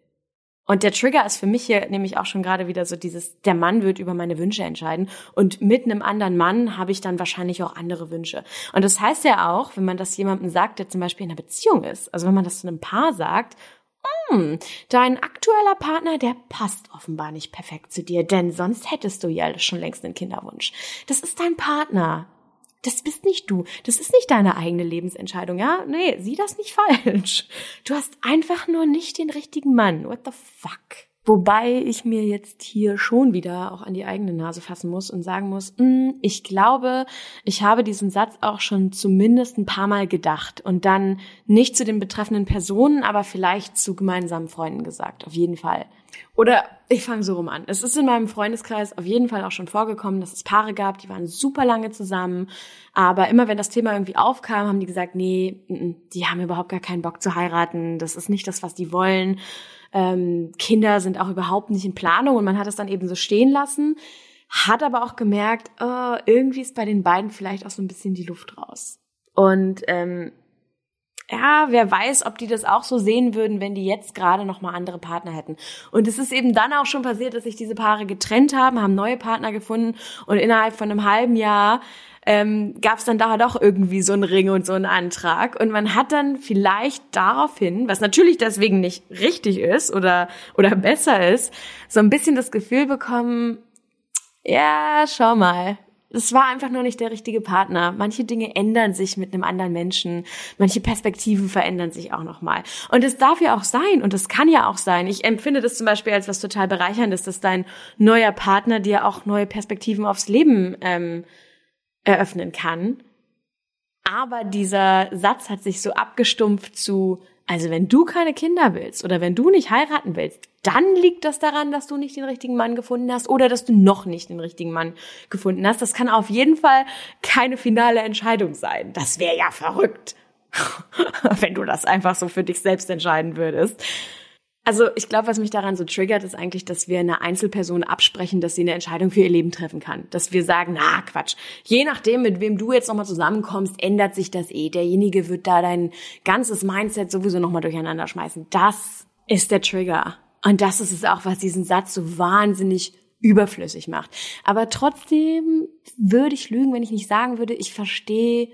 Und der Trigger ist für mich hier nämlich auch schon gerade wieder so dieses, der Mann wird über meine Wünsche entscheiden. Und mit einem anderen Mann habe ich dann wahrscheinlich auch andere Wünsche. Und das heißt ja auch, wenn man das jemandem sagt, der zum Beispiel in einer Beziehung ist, also wenn man das zu einem Paar sagt, hm, dein aktueller Partner, der passt offenbar nicht perfekt zu dir, denn sonst hättest du ja schon längst einen Kinderwunsch. Das ist dein Partner das bist nicht du. Das ist nicht deine eigene Lebensentscheidung, ja? Nee, sieh das nicht *laughs* falsch. Du hast einfach nur nicht den richtigen Mann. What the fuck? Wobei ich mir jetzt hier schon wieder auch an die eigene Nase fassen muss und sagen muss, mh, hm, ich glaube, ich habe diesen Satz auch schon zumindest ein paar Mal gedacht und dann nicht zu den betreffenden Personen, aber vielleicht zu gemeinsamen Freunden gesagt, auf jeden Fall. Oder ich fange so rum an. Es ist in meinem Freundeskreis auf jeden Fall auch schon vorgekommen, dass es Paare gab, die waren super lange zusammen, aber immer wenn das Thema irgendwie aufkam, haben die gesagt, nee, die haben überhaupt gar keinen Bock zu heiraten, das ist nicht das, was die wollen. Ähm, Kinder sind auch überhaupt nicht in Planung und man hat es dann eben so stehen lassen, hat aber auch gemerkt, oh, irgendwie ist bei den beiden vielleicht auch so ein bisschen die Luft raus. Und ähm, ja, wer weiß, ob die das auch so sehen würden, wenn die jetzt gerade noch mal andere Partner hätten. Und es ist eben dann auch schon passiert, dass sich diese Paare getrennt haben, haben neue Partner gefunden und innerhalb von einem halben Jahr ähm, gab es dann da doch irgendwie so einen Ring und so einen Antrag. Und man hat dann vielleicht daraufhin, was natürlich deswegen nicht richtig ist oder, oder besser ist, so ein bisschen das Gefühl bekommen, ja, schau mal, es war einfach nur nicht der richtige Partner. Manche Dinge ändern sich mit einem anderen Menschen. Manche Perspektiven verändern sich auch nochmal. Und es darf ja auch sein und es kann ja auch sein. Ich empfinde das zum Beispiel als was total bereicherndes, dass dein neuer Partner dir auch neue Perspektiven aufs Leben ähm, eröffnen kann. Aber dieser Satz hat sich so abgestumpft zu, also wenn du keine Kinder willst oder wenn du nicht heiraten willst, dann liegt das daran, dass du nicht den richtigen Mann gefunden hast oder dass du noch nicht den richtigen Mann gefunden hast. Das kann auf jeden Fall keine finale Entscheidung sein. Das wäre ja verrückt. *laughs* wenn du das einfach so für dich selbst entscheiden würdest. Also ich glaube, was mich daran so triggert, ist eigentlich, dass wir einer Einzelperson absprechen, dass sie eine Entscheidung für ihr Leben treffen kann. Dass wir sagen, na Quatsch, je nachdem, mit wem du jetzt nochmal zusammenkommst, ändert sich das eh. Derjenige wird da dein ganzes Mindset sowieso nochmal durcheinander schmeißen. Das ist der Trigger. Und das ist es auch, was diesen Satz so wahnsinnig überflüssig macht. Aber trotzdem würde ich lügen, wenn ich nicht sagen würde, ich verstehe,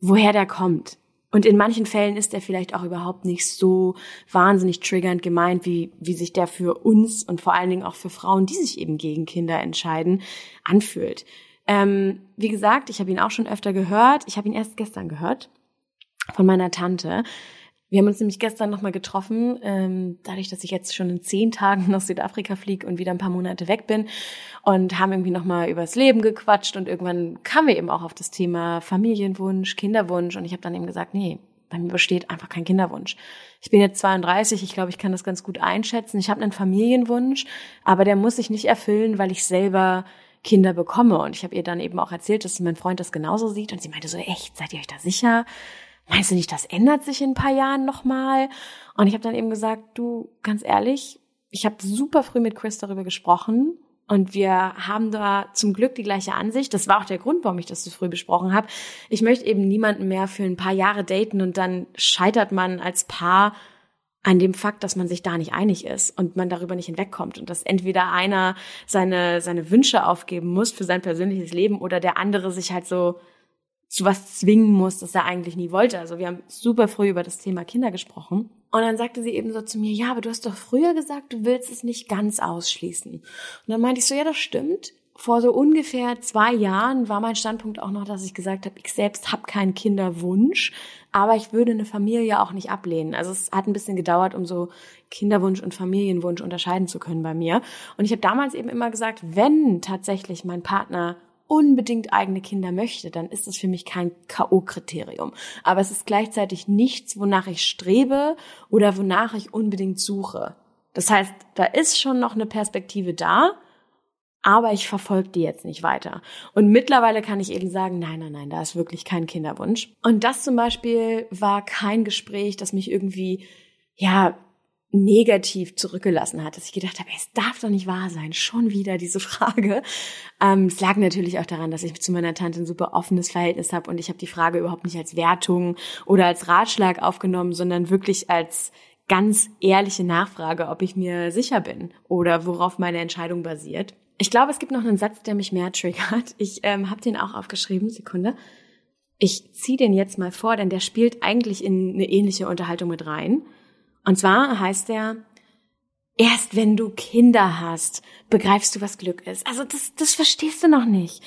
woher der kommt. Und in manchen Fällen ist er vielleicht auch überhaupt nicht so wahnsinnig triggernd gemeint, wie, wie sich der für uns und vor allen Dingen auch für Frauen, die sich eben gegen Kinder entscheiden, anfühlt. Ähm, wie gesagt, ich habe ihn auch schon öfter gehört. Ich habe ihn erst gestern gehört von meiner Tante. Wir haben uns nämlich gestern nochmal getroffen, ähm, dadurch, dass ich jetzt schon in zehn Tagen nach Südafrika fliege und wieder ein paar Monate weg bin und haben irgendwie nochmal übers Leben gequatscht und irgendwann kamen wir eben auch auf das Thema Familienwunsch, Kinderwunsch und ich habe dann eben gesagt, nee, bei mir besteht einfach kein Kinderwunsch. Ich bin jetzt 32, ich glaube, ich kann das ganz gut einschätzen. Ich habe einen Familienwunsch, aber der muss sich nicht erfüllen, weil ich selber Kinder bekomme. Und ich habe ihr dann eben auch erzählt, dass mein Freund das genauso sieht. Und sie meinte so, echt, seid ihr euch da sicher? Meinst du nicht, das ändert sich in ein paar Jahren nochmal? Und ich habe dann eben gesagt, du, ganz ehrlich, ich habe super früh mit Chris darüber gesprochen und wir haben da zum Glück die gleiche Ansicht. Das war auch der Grund, warum ich das so früh besprochen habe. Ich möchte eben niemanden mehr für ein paar Jahre daten und dann scheitert man als Paar an dem Fakt, dass man sich da nicht einig ist und man darüber nicht hinwegkommt und dass entweder einer seine, seine Wünsche aufgeben muss für sein persönliches Leben oder der andere sich halt so zu was zwingen muss, das er eigentlich nie wollte. Also wir haben super früh über das Thema Kinder gesprochen. Und dann sagte sie eben so zu mir, ja, aber du hast doch früher gesagt, du willst es nicht ganz ausschließen. Und dann meinte ich so, ja, das stimmt. Vor so ungefähr zwei Jahren war mein Standpunkt auch noch, dass ich gesagt habe, ich selbst habe keinen Kinderwunsch, aber ich würde eine Familie auch nicht ablehnen. Also es hat ein bisschen gedauert, um so Kinderwunsch und Familienwunsch unterscheiden zu können bei mir. Und ich habe damals eben immer gesagt, wenn tatsächlich mein Partner unbedingt eigene Kinder möchte, dann ist das für mich kein K.O.-Kriterium. Aber es ist gleichzeitig nichts, wonach ich strebe oder wonach ich unbedingt suche. Das heißt, da ist schon noch eine Perspektive da, aber ich verfolge die jetzt nicht weiter. Und mittlerweile kann ich eben sagen, nein, nein, nein, da ist wirklich kein Kinderwunsch. Und das zum Beispiel war kein Gespräch, das mich irgendwie, ja, negativ zurückgelassen hat, dass ich gedacht habe, es darf doch nicht wahr sein, schon wieder diese Frage. Ähm, es lag natürlich auch daran, dass ich zu meiner Tante ein super offenes Verhältnis habe und ich habe die Frage überhaupt nicht als Wertung oder als Ratschlag aufgenommen, sondern wirklich als ganz ehrliche Nachfrage, ob ich mir sicher bin oder worauf meine Entscheidung basiert. Ich glaube, es gibt noch einen Satz, der mich mehr triggert. Ich ähm, habe den auch aufgeschrieben, Sekunde. Ich ziehe den jetzt mal vor, denn der spielt eigentlich in eine ähnliche Unterhaltung mit rein. Und zwar heißt er, erst wenn du Kinder hast, begreifst du, was Glück ist. Also das, das verstehst du noch nicht.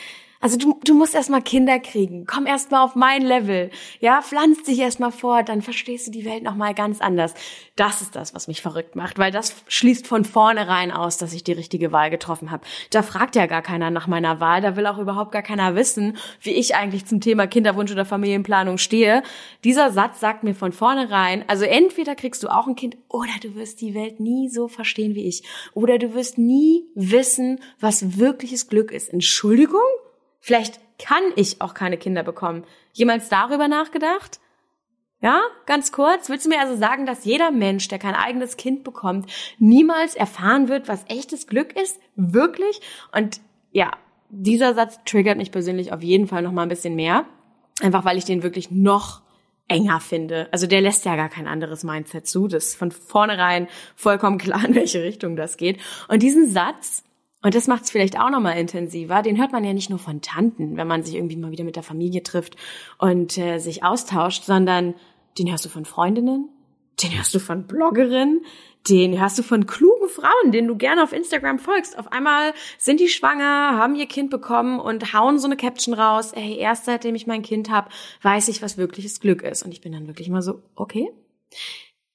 Also du, du musst erstmal Kinder kriegen. Komm erstmal auf mein Level. Ja, pflanz dich erstmal vor, dann verstehst du die Welt nochmal ganz anders. Das ist das, was mich verrückt macht, weil das schließt von vornherein aus, dass ich die richtige Wahl getroffen habe. Da fragt ja gar keiner nach meiner Wahl, da will auch überhaupt gar keiner wissen, wie ich eigentlich zum Thema Kinderwunsch oder Familienplanung stehe. Dieser Satz sagt mir von vornherein, also entweder kriegst du auch ein Kind oder du wirst die Welt nie so verstehen wie ich. Oder du wirst nie wissen, was wirkliches Glück ist. Entschuldigung? Vielleicht kann ich auch keine Kinder bekommen. Jemals darüber nachgedacht? Ja, ganz kurz. Willst du mir also sagen, dass jeder Mensch, der kein eigenes Kind bekommt, niemals erfahren wird, was echtes Glück ist? Wirklich? Und ja, dieser Satz triggert mich persönlich auf jeden Fall noch mal ein bisschen mehr. Einfach weil ich den wirklich noch enger finde. Also der lässt ja gar kein anderes Mindset zu. Das ist von vornherein vollkommen klar, in welche Richtung das geht. Und diesen Satz, und das macht es vielleicht auch nochmal intensiver. Den hört man ja nicht nur von Tanten, wenn man sich irgendwie mal wieder mit der Familie trifft und äh, sich austauscht, sondern den hörst du von Freundinnen, den hörst du von Bloggerinnen, den hörst du von klugen Frauen, denen du gerne auf Instagram folgst. Auf einmal sind die schwanger, haben ihr Kind bekommen und hauen so eine Caption raus. Ey, erst seitdem ich mein Kind habe, weiß ich, was wirkliches Glück ist. Und ich bin dann wirklich mal so, okay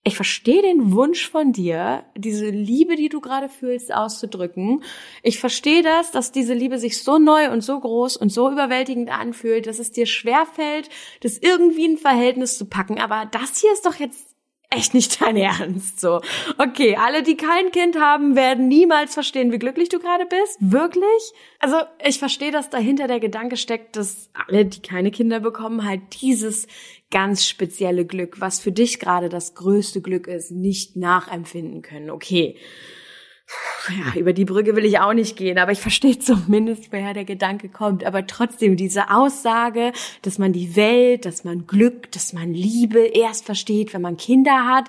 ich verstehe den Wunsch von dir, diese Liebe, die du gerade fühlst, auszudrücken. Ich verstehe das, dass diese Liebe sich so neu und so groß und so überwältigend anfühlt, dass es dir schwerfällt, das irgendwie in Verhältnis zu packen. Aber das hier ist doch jetzt echt nicht dein *laughs* Ernst. So, okay, alle, die kein Kind haben, werden niemals verstehen, wie glücklich du gerade bist. Wirklich? Also ich verstehe, dass dahinter der Gedanke steckt, dass alle, die keine Kinder bekommen, halt dieses ganz spezielle Glück, was für dich gerade das größte Glück ist, nicht nachempfinden können. Okay ja, über die Brücke will ich auch nicht gehen, aber ich verstehe zumindest, woher der Gedanke kommt. Aber trotzdem diese Aussage, dass man die Welt, dass man Glück, dass man Liebe erst versteht, wenn man Kinder hat,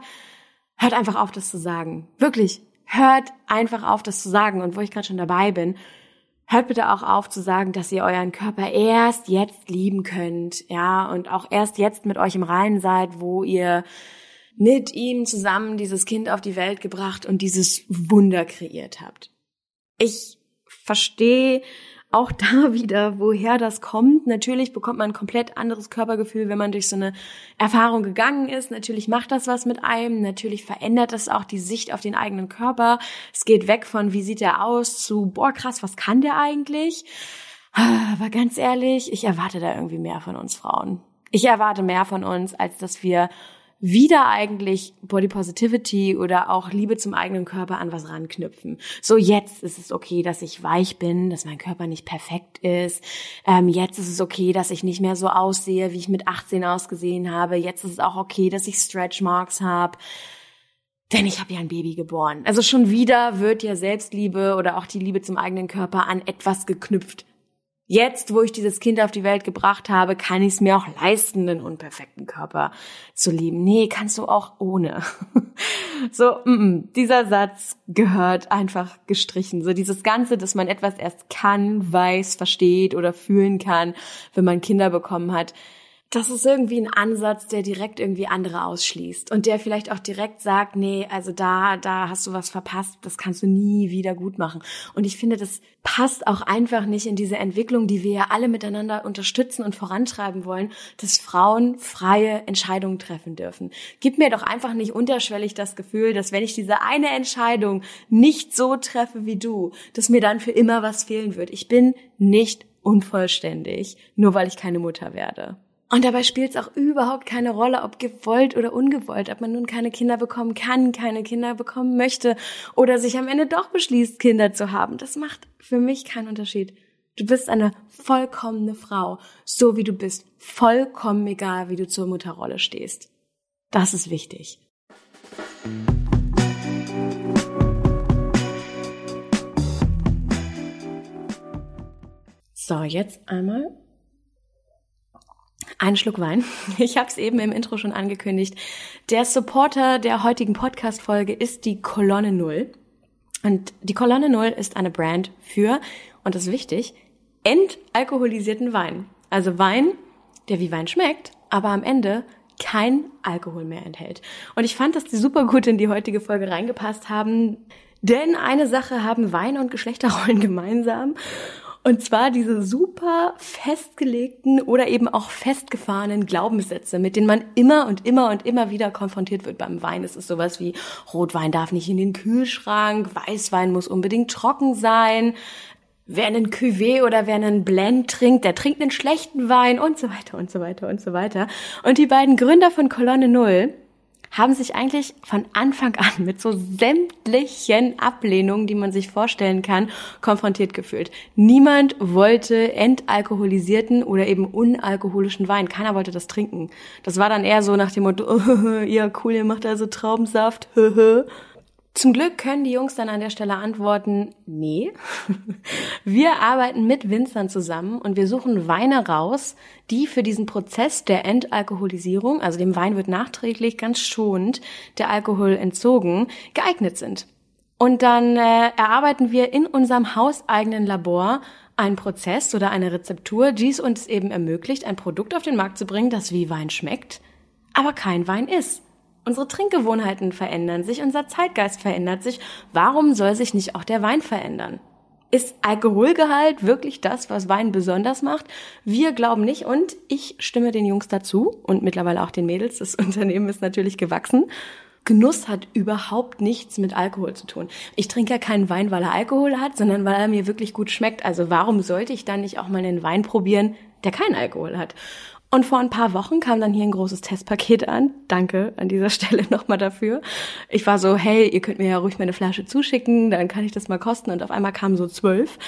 hört einfach auf, das zu sagen. Wirklich, hört einfach auf, das zu sagen. Und wo ich gerade schon dabei bin, hört bitte auch auf zu sagen, dass ihr euren Körper erst jetzt lieben könnt, ja, und auch erst jetzt mit euch im Reinen seid, wo ihr mit ihm zusammen dieses Kind auf die Welt gebracht und dieses Wunder kreiert habt. Ich verstehe auch *laughs* da wieder, woher das kommt. Natürlich bekommt man ein komplett anderes Körpergefühl, wenn man durch so eine Erfahrung gegangen ist. Natürlich macht das was mit einem. Natürlich verändert das auch die Sicht auf den eigenen Körper. Es geht weg von, wie sieht der aus, zu, boah, krass, was kann der eigentlich? Aber ganz ehrlich, ich erwarte da irgendwie mehr von uns Frauen. Ich erwarte mehr von uns, als dass wir wieder eigentlich Body Positivity oder auch Liebe zum eigenen Körper an was ranknüpfen. So jetzt ist es okay, dass ich weich bin, dass mein Körper nicht perfekt ist. Ähm, jetzt ist es okay, dass ich nicht mehr so aussehe, wie ich mit 18 ausgesehen habe. Jetzt ist es auch okay, dass ich Stretch Marks habe. Denn ich habe ja ein Baby geboren. Also schon wieder wird ja Selbstliebe oder auch die Liebe zum eigenen Körper an etwas geknüpft, Jetzt, wo ich dieses Kind auf die Welt gebracht habe, kann ich es mir auch leisten, den unperfekten Körper zu lieben. Nee, kannst du auch ohne. *laughs* so, mm, mm, dieser Satz gehört einfach gestrichen. So dieses Ganze, dass man etwas erst kann, weiß, versteht oder fühlen kann, wenn man Kinder bekommen hat das ist irgendwie ein Ansatz, der direkt irgendwie andere ausschließt und der vielleicht auch direkt sagt, nee, also da, da hast du was verpasst, das kannst du nie wieder gut machen. Und ich finde, das passt auch einfach nicht in diese Entwicklung, die wir ja alle miteinander unterstützen und vorantreiben wollen, dass Frauen freie Entscheidungen treffen dürfen. Gib mir doch einfach nicht unterschwellig das Gefühl, dass wenn ich diese eine Entscheidung nicht so treffe wie du, dass mir dann für immer was fehlen wird. Ich bin nicht unvollständig, nur weil ich keine Mutter werde. Und dabei spielt es auch überhaupt keine Rolle, ob gewollt oder ungewollt, ob man nun keine Kinder bekommen kann, keine Kinder bekommen möchte oder sich am Ende doch beschließt, Kinder zu haben. Das macht für mich keinen Unterschied. Du bist eine vollkommene Frau, so wie du bist, vollkommen egal, wie du zur Mutterrolle stehst. Das ist wichtig. So, jetzt einmal ein Schluck Wein. *laughs* Ich habe es eben im Intro schon angekündigt. Der Supporter der heutigen Podcast-Folge ist die Kolonne Null. Und die Kolonne Null ist eine Brand für, und das ist wichtig, entalkoholisierten Wein. Also Wein, der wie Wein schmeckt, aber am Ende kein Alkohol mehr enthält. Und ich fand, dass die super gut in die heutige Folge reingepasst haben. Denn eine Sache haben Wein und Geschlechterrollen *laughs* gemeinsam. Und zwar diese super festgelegten oder eben auch festgefahrenen Glaubenssätze, mit denen man immer und immer und immer wieder konfrontiert wird beim Wein. Es ist sowas wie Rotwein darf nicht in den Kühlschrank, Weißwein muss unbedingt trocken sein, wer einen Cuvée oder wer einen Blend trinkt, der trinkt einen schlechten Wein und so weiter und so weiter und so weiter. Und die beiden Gründer von Kolonne Null haben sich eigentlich von Anfang an mit so sämtlichen Ablehnungen, die man sich vorstellen kann, konfrontiert gefühlt. Niemand wollte entalkoholisierten oder eben unalkoholischen Wein. Keiner wollte das trinken. Das war dann eher so nach dem Motto, *laughs* oh, *laughs* ja cool, ihr macht also Traubensaft, *laughs* Zum Glück können die Jungs dann an der Stelle antworten, nee. *laughs* Wir arbeiten mit Winzern zusammen und wir suchen Weine raus, die für diesen Prozess der Entalkoholisierung, also dem Wein wird nachträglich ganz schonend der Alkohol entzogen, geeignet sind. Und dann äh, erarbeiten wir in unserem hauseigenen Labor einen Prozess oder eine Rezeptur, die es uns eben ermöglicht, ein Produkt auf den Markt zu bringen, das wie Wein schmeckt, aber kein Wein ist. Unsere Trinkgewohnheiten verändern sich, unser Zeitgeist verändert sich. Warum soll sich nicht auch der Wein verändern? Ist Alkoholgehalt wirklich das, was Wein besonders macht? Wir glauben nicht und ich stimme den Jungs dazu und mittlerweile auch den Mädels. Das *laughs* Unternehmen ist natürlich gewachsen. Genuss hat überhaupt nichts mit Alkohol zu tun. Ich trinke ja keinen Wein, weil er Alkohol hat, sondern weil er mir wirklich gut schmeckt. Also warum sollte ich dann nicht auch mal einen Wein probieren, der keinen Alkohol hat. Und vor ein paar Wochen kam dann hier ein großes Testpaket an. Danke an dieser *laughs* Stelle nochmal dafür. Ich war so, hey, ihr könnt mir ja ruhig meine Flasche zuschicken, dann kann ich das mal kosten. Und auf einmal kamen so zwölf.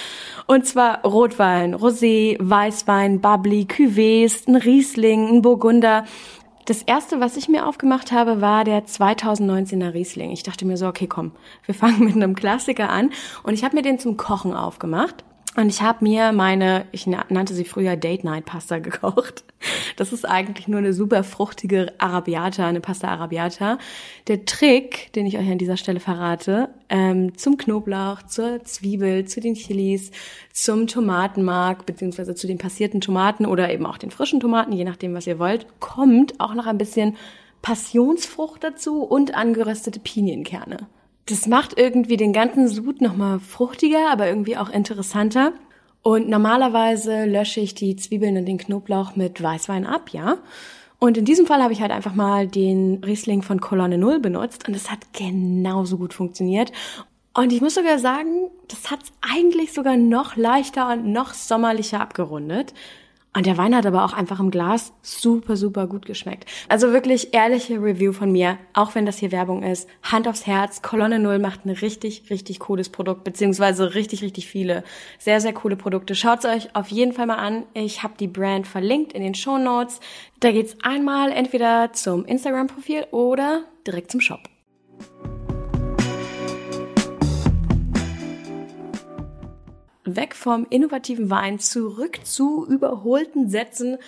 Und zwar Rotwein, Rosé, Weißwein, Bubbly, Cuvées, ein Riesling, ein Burgunder. Das erste, was ich mir aufgemacht habe, war der 2019er Riesling. Ich dachte mir so, okay, komm, wir *laughs* fangen mit einem Klassiker an. Und ich habe mir den zum Kochen aufgemacht. Und ich habe mir meine, ich nannte sie früher Date Night Pasta *laughs* gekocht. Das ist eigentlich nur eine super fruchtige Arabiata, eine Pasta Arabiata. Der Trick, den ich euch an dieser Stelle verrate, ähm, zum Knoblauch, zur Zwiebel, zu den Chilis, zum Tomatenmark, beziehungsweise zu den passierten Tomaten oder eben auch den frischen Tomaten, je nachdem, was ihr wollt, kommt auch noch ein bisschen Passionsfrucht dazu und angeröstete Pinienkerne das macht irgendwie den ganzen Sud nochmal fruchtiger, aber irgendwie auch interessanter. Und normalerweise lösche ich die Zwiebeln und den Knoblauch mit Weißwein ab, ja. Und in diesem Fall habe ich halt einfach mal den Riesling von Kolonne Null benutzt und es hat genauso gut funktioniert. Und ich muss sogar sagen, das hat es eigentlich sogar noch leichter und noch sommerlicher abgerundet. Und der Wein hat aber auch einfach im Glas super, super gut geschmeckt. Also wirklich ehrliche Review von mir, auch wenn das hier Werbung ist. Hand aufs Herz, Kolonne Null macht ein richtig, richtig cooles Produkt, beziehungsweise richtig, richtig viele sehr, sehr coole Produkte. Schaut es euch auf jeden Fall mal an. Ich habe die Brand verlinkt in den Show Notes. Da geht's einmal entweder zum Instagram-Profil oder direkt zum Shop. Weg vom innovativen Wein zurück zu überholten Sätzen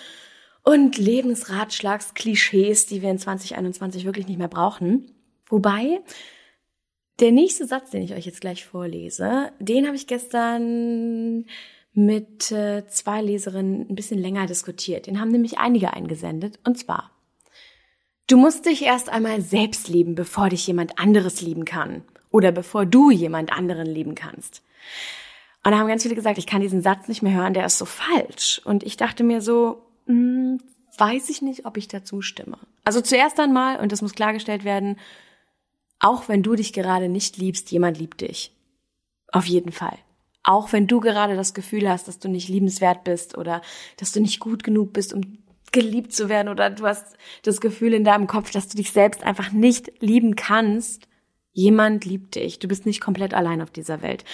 und Lebensratschlagsklischees, die wir in 2021 wirklich nicht mehr brauchen. Wobei, der nächste Satz, den ich euch jetzt gleich vorlese, den habe ich gestern mit äh, zwei Leserinnen ein bisschen länger diskutiert. Den haben nämlich einige eingesendet. Und zwar, du musst dich erst einmal selbst lieben, bevor dich jemand anderes lieben kann. Oder bevor du jemand anderen lieben kannst. Und da haben ganz viele gesagt, ich kann diesen Satz nicht mehr hören, der ist so falsch. Und ich dachte mir so, hm, weiß ich nicht, ob ich dazu stimme. Also zuerst einmal, und das muss klargestellt werden, auch wenn du dich gerade nicht liebst, jemand liebt dich. Auf jeden Fall. Auch wenn du gerade das Gefühl hast, dass du nicht liebenswert bist oder dass du nicht gut genug bist, um geliebt zu werden oder du hast das Gefühl in deinem Kopf, dass du dich selbst einfach nicht lieben kannst, jemand liebt dich. Du bist nicht komplett allein auf dieser Welt.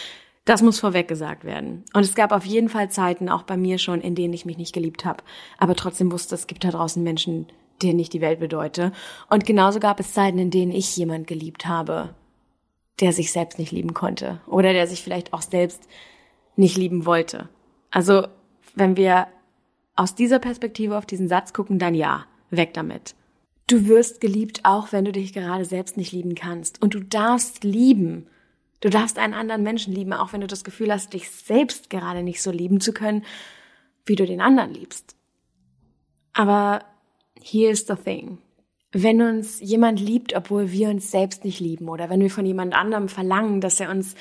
Das muss vorweg gesagt werden. Und es gab auf jeden Fall Zeiten, auch bei mir schon, in denen ich mich nicht geliebt habe. Aber trotzdem wusste, es gibt da draußen Menschen, denen ich die Welt bedeute. Und genauso gab es Zeiten, in denen ich jemand geliebt habe, der sich selbst nicht lieben konnte. Oder der sich vielleicht auch selbst nicht lieben wollte. Also, wenn wir aus dieser Perspektive auf diesen Satz gucken, dann ja, weg damit. Du wirst geliebt, auch wenn du dich gerade selbst nicht lieben kannst. Und du darfst lieben. Du darfst einen anderen Menschen lieben, auch wenn du das Gefühl hast, dich selbst gerade nicht so lieben zu können, wie du den anderen liebst. Aber here is the thing. Wenn uns jemand liebt, obwohl wir uns selbst nicht lieben, oder wenn wir von jemand anderem verlangen, dass er uns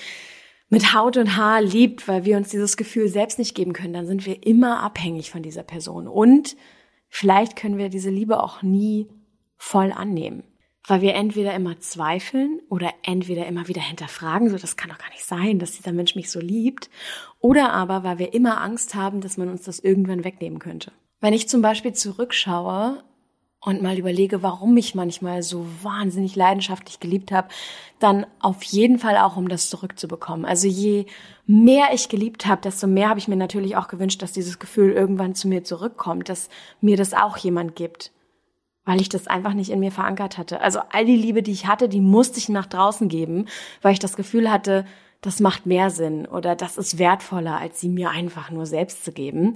mit Haut und Haar liebt, weil wir uns dieses Gefühl selbst nicht geben können, dann sind wir immer abhängig von dieser Person. Und vielleicht können wir diese Liebe auch nie voll annehmen weil wir entweder immer zweifeln oder entweder immer wieder hinterfragen, so das kann doch gar nicht sein, dass dieser Mensch mich so liebt, oder aber weil wir immer Angst haben, dass man uns das irgendwann wegnehmen könnte. Wenn ich zum Beispiel zurückschaue und mal überlege, warum ich manchmal so wahnsinnig leidenschaftlich geliebt habe, dann auf jeden Fall auch, um das zurückzubekommen. Also je mehr ich geliebt habe, desto mehr habe ich mir natürlich auch gewünscht, dass dieses Gefühl irgendwann zu mir zurückkommt, dass mir das auch jemand gibt weil ich das einfach nicht in mir verankert hatte. Also all die Liebe, die ich hatte, die musste ich nach draußen geben, weil ich das Gefühl hatte, das macht mehr Sinn oder das ist wertvoller, als sie mir einfach nur selbst zu geben.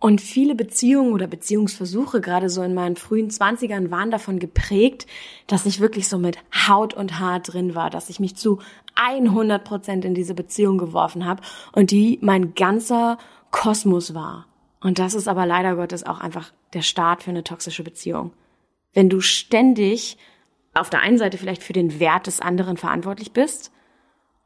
Und viele Beziehungen oder Beziehungsversuche, gerade so in meinen frühen Zwanzigern, waren davon geprägt, dass ich wirklich so mit Haut und Haar drin war, dass ich mich zu 100 Prozent in diese Beziehung geworfen habe und die mein ganzer Kosmos war. Und das ist aber leider Gottes auch einfach der Start für eine toxische Beziehung. Wenn du ständig auf der einen Seite vielleicht für den Wert des anderen verantwortlich bist,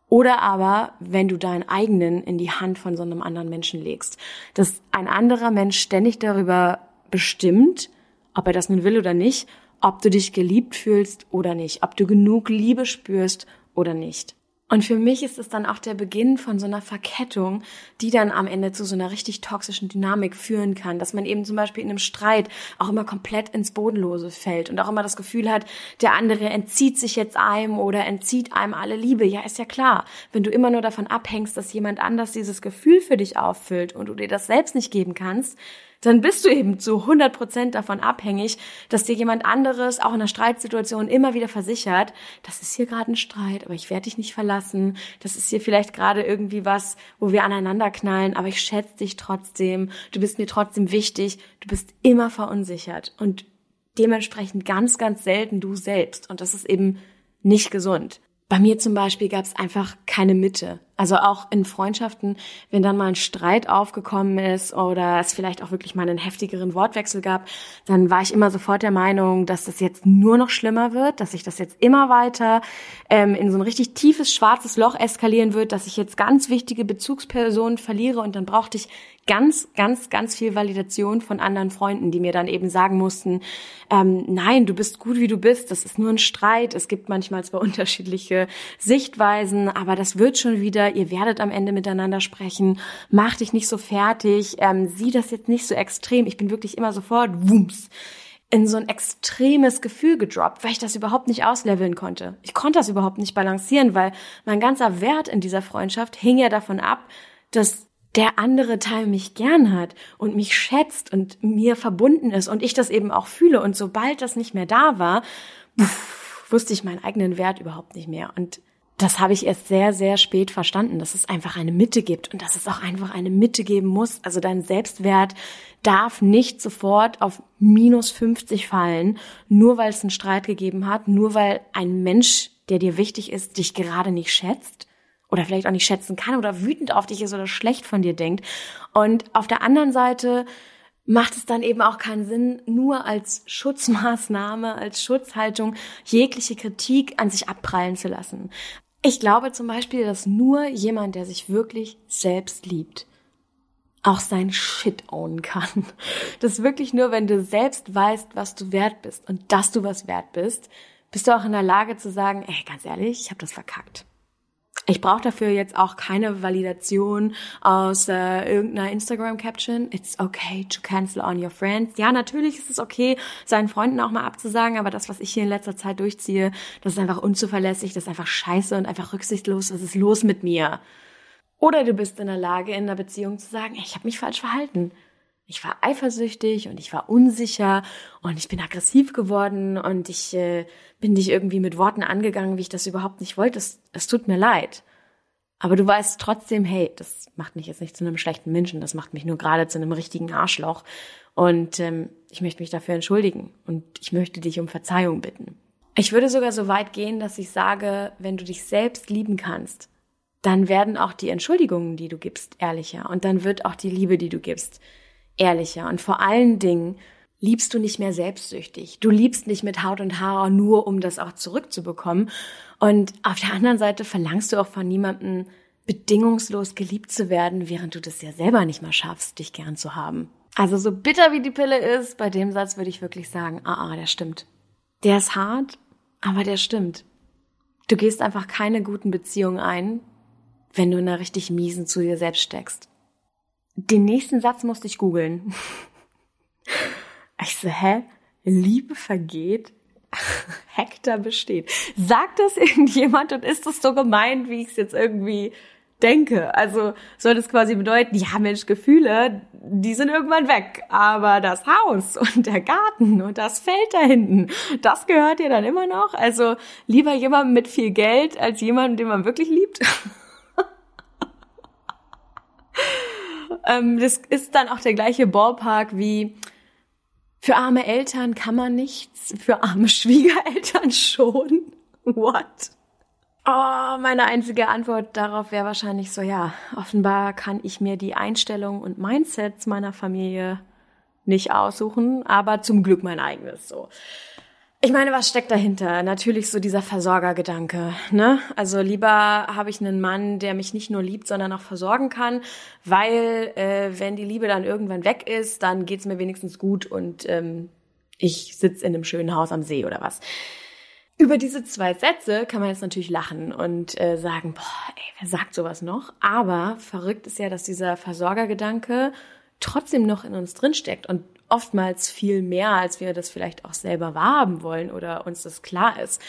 oder aber, wenn du deinen eigenen in die Hand von so einem anderen Menschen legst, dass ein anderer Mensch ständig darüber bestimmt, ob er das nun will oder nicht, ob du dich geliebt fühlst oder nicht, ob du genug Liebe spürst oder nicht. Und für mich ist es dann auch der Beginn von so einer Verkettung, die dann am Ende zu so einer richtig toxischen Dynamik führen kann, dass man eben zum Beispiel in einem Streit auch immer komplett ins Bodenlose fällt und auch immer das Gefühl hat, der andere entzieht sich jetzt einem oder entzieht einem alle Liebe. Ja, ist ja klar. Wenn du immer nur davon abhängst, dass jemand anders dieses Gefühl für dich auffüllt und du dir das selbst nicht geben kannst, dann bist du eben zu 100 Prozent davon abhängig, dass dir jemand anderes auch in einer Streitsituation immer wieder versichert, das ist hier gerade ein Streit, aber ich werde dich nicht verlassen. Das ist hier vielleicht gerade irgendwie was, wo wir aneinander knallen, aber ich schätze dich trotzdem. Du bist mir trotzdem wichtig. Du bist immer verunsichert und dementsprechend ganz, ganz selten du selbst. Und das ist eben nicht gesund. Bei mir zum Beispiel gab es einfach keine Mitte. Also auch in Freundschaften, wenn dann mal ein Streit aufgekommen ist oder es vielleicht auch wirklich mal einen heftigeren Wortwechsel gab, dann war ich immer sofort der Meinung, dass das jetzt nur noch schlimmer wird, dass sich das jetzt immer weiter ähm, in so ein richtig tiefes schwarzes Loch eskalieren wird, dass ich jetzt ganz wichtige Bezugspersonen verliere und dann brauchte ich ganz, ganz, ganz viel Validation von anderen Freunden, die mir dann eben sagen mussten, ähm, nein, du bist gut, wie du bist, das ist nur ein Streit, es gibt manchmal zwar *laughs* unterschiedliche Sichtweisen, aber das wird schon wieder, ihr werdet am Ende miteinander sprechen, mach dich nicht so fertig, ähm, sieh das jetzt nicht so extrem, ich bin wirklich immer sofort, wumms, in so ein extremes Gefühl gedroppt, weil ich das überhaupt nicht ausleveln konnte. Ich konnte das überhaupt nicht balancieren, weil mein ganzer Wert in dieser Freundschaft hing ja davon ab, dass der andere Teil mich gern hat und mich schätzt und mir verbunden ist und ich das eben auch fühle. Und sobald das nicht mehr da war, pff, wusste ich meinen eigenen Wert überhaupt nicht mehr. Und das habe ich erst sehr, sehr spät verstanden, dass es einfach eine Mitte gibt und dass es auch einfach eine Mitte geben muss. Also dein Selbstwert darf nicht sofort auf minus 50 fallen, nur weil es einen Streit gegeben hat, nur weil ein Mensch, der dir wichtig ist, dich gerade nicht schätzt oder vielleicht auch nicht schätzen kann oder wütend auf dich ist oder schlecht von dir denkt. Und auf der anderen Seite macht es dann eben auch keinen Sinn, nur als Schutzmaßnahme, als Schutzhaltung jegliche Kritik an sich abprallen zu lassen. Ich glaube zum Beispiel, dass nur jemand, der sich wirklich selbst liebt, auch sein Shit ownen kann. *laughs* Das wirklich nur, wenn du selbst weißt, was du wert bist und dass du was wert bist, bist du auch in der Lage zu sagen, ey, ganz ehrlich, ich habe das verkackt. Ich brauche dafür jetzt auch keine Validation aus äh, irgendeiner Instagram-Caption. It's okay to cancel on your friends. Ja, natürlich ist es okay, seinen Freunden auch mal abzusagen, aber das, was ich hier in letzter Zeit durchziehe, das ist einfach unzuverlässig, das ist einfach scheiße und einfach rücksichtslos. Was ist los mit mir? Oder du bist in der Lage, in einer Beziehung zu sagen, ich habe mich falsch verhalten. Ich war eifersüchtig und ich war unsicher und ich bin aggressiv geworden und ich äh, bin dich irgendwie mit Worten angegangen, wie ich das überhaupt nicht wollte. Es, es tut mir leid. Aber du weißt trotzdem, hey, das macht mich jetzt nicht zu einem schlechten Menschen, das macht mich nur gerade zu einem richtigen Arschloch. Und ähm, ich möchte mich dafür entschuldigen und ich möchte dich um Verzeihung bitten. Ich würde sogar so weit gehen, dass ich sage, wenn du dich selbst lieben kannst, dann werden auch die Entschuldigungen, die du gibst, ehrlicher. Und dann wird auch die Liebe, die du gibst, ehrlicher. Und vor allen Dingen liebst du nicht mehr selbstsüchtig. Du liebst nicht mit Haut und Haar nur, um das auch zurückzubekommen. Und auf der anderen Seite verlangst du auch von niemandem, bedingungslos geliebt zu werden, während du das ja selber nicht mal schaffst, dich gern zu haben. Also so bitter wie die Pille ist, bei dem Satz würde ich wirklich sagen, ah, ah, der stimmt. Der ist hart, aber der stimmt. Du gehst einfach keine guten Beziehungen ein, wenn du in einer richtig miesen zu dir selbst steckst. Den nächsten Satz musste ich googeln. *laughs* Ich so, hä? Liebe vergeht, *laughs* Hektar besteht. Sagt das irgendjemand und ist das so gemeint, wie ich es jetzt irgendwie denke? Also soll das quasi bedeuten, ja Mensch, Gefühle, die sind irgendwann weg, aber das Haus und der Garten und das Feld da hinten, das gehört dir dann immer noch? Also lieber jemand mit viel Geld als jemand, den man wirklich liebt? *laughs* Ähm, das ist dann auch der gleiche Ballpark wie für arme Eltern kann man nichts, für arme *laughs* Schwiegereltern schon. What? Oh, meine einzige Antwort darauf wäre wahrscheinlich so, ja, offenbar kann ich mir die Einstellung und Mindsets meiner Familie nicht aussuchen, aber zum Glück mein eigenes so. Ich meine, was steckt dahinter? Natürlich so dieser Versorgergedanke, ne? Also lieber habe ich einen Mann, der mich nicht nur liebt, sondern auch versorgen kann, weil äh, wenn die Liebe dann irgendwann weg ist, dann geht's mir wenigstens gut und ähm, ich sitz in einem schönen Haus am See oder was. Über diese zwei Sätze kann man jetzt natürlich lachen und äh, sagen, boah, ey, wer sagt sowas noch? Aber verrückt ist ja, dass dieser Versorgergedanke trotzdem noch in uns drinsteckt und oftmals viel mehr, als wir das vielleicht auch selber wahrhaben wollen oder uns das klar ist.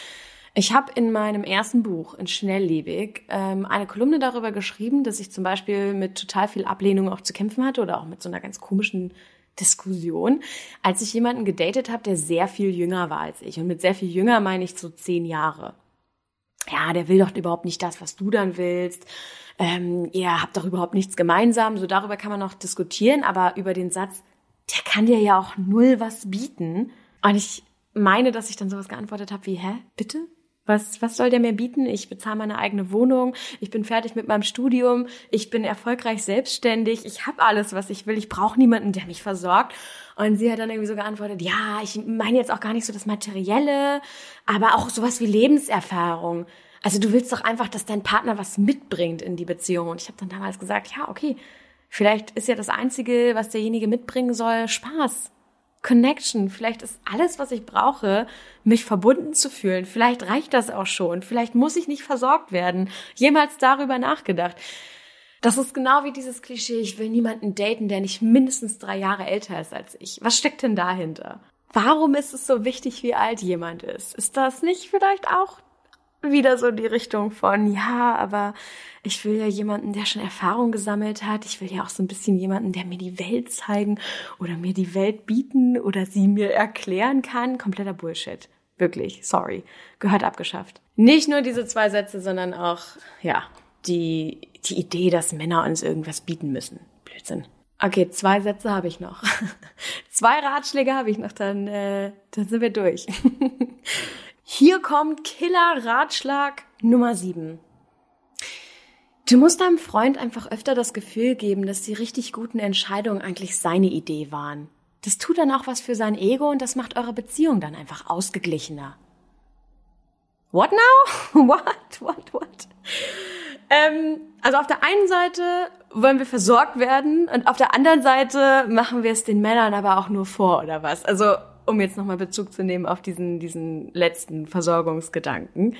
Ich habe in meinem ersten Buch, in Schnelllebig, ähm, eine Kolumne darüber geschrieben, dass ich zum Beispiel mit total viel Ablehnung auch zu kämpfen hatte oder auch mit so einer ganz komischen Diskussion, als ich jemanden gedatet habe, der sehr viel jünger war als ich. Und mit sehr viel jünger meine ich so zehn Jahre. Ja, der will doch überhaupt nicht das, was du dann willst. Ähm, ihr habt doch überhaupt nichts gemeinsam. So darüber kann man noch diskutieren, aber über den Satz, der kann dir ja auch null was bieten. Und ich meine, dass ich dann sowas geantwortet habe wie, hä, bitte? Was, was soll der mir bieten? Ich bezahle meine eigene Wohnung, ich bin fertig mit meinem Studium, ich bin erfolgreich selbstständig, ich habe alles, was ich will, ich brauche niemanden, der mich versorgt. Und sie hat dann irgendwie so geantwortet, ja, ich meine jetzt auch gar nicht so das Materielle, aber auch sowas wie Lebenserfahrung. Also du willst doch einfach, dass dein Partner was mitbringt in die Beziehung. Und ich habe dann damals gesagt, ja, okay, vielleicht ist ja das Einzige, was derjenige mitbringen soll, Spaß. Connection. Vielleicht ist alles, was ich brauche, mich verbunden zu fühlen. Vielleicht reicht das auch schon. Vielleicht muss ich nicht versorgt werden. Jemals darüber nachgedacht. Das ist genau wie dieses Klischee, ich will niemanden daten, der nicht mindestens drei Jahre älter ist als ich. Was steckt denn dahinter? Warum ist es so wichtig, wie alt jemand ist? Ist das nicht vielleicht auch wieder so die Richtung von, ja, aber ich will ja jemanden, der schon Erfahrung gesammelt hat. Ich will ja auch so ein bisschen jemanden, der mir die Welt zeigen oder mir die Welt bieten oder sie mir erklären kann. Kompletter Bullshit. Wirklich, sorry. Gehört abgeschafft. Nicht nur diese zwei Sätze, sondern auch, ja, die, die Idee, dass Männer uns irgendwas bieten müssen. Blödsinn. Okay, zwei Sätze habe ich noch. *laughs* zwei Ratschläge habe ich noch, dann, äh, dann sind wir durch. *laughs* Hier kommt Killer-Ratschlag Nummer 7. Du musst deinem Freund einfach öfter das Gefühl geben, dass die richtig guten Entscheidungen eigentlich seine Idee waren. Das tut dann auch was für sein Ego und das macht eure Beziehung dann einfach ausgeglichener. What now? *laughs* What? What? What? Ähm, also auf der einen Seite wollen wir versorgt werden und auf der anderen Seite machen wir es den Männern aber auch nur vor oder was? Also um jetzt nochmal Bezug zu nehmen auf diesen, diesen letzten Versorgungsgedanken.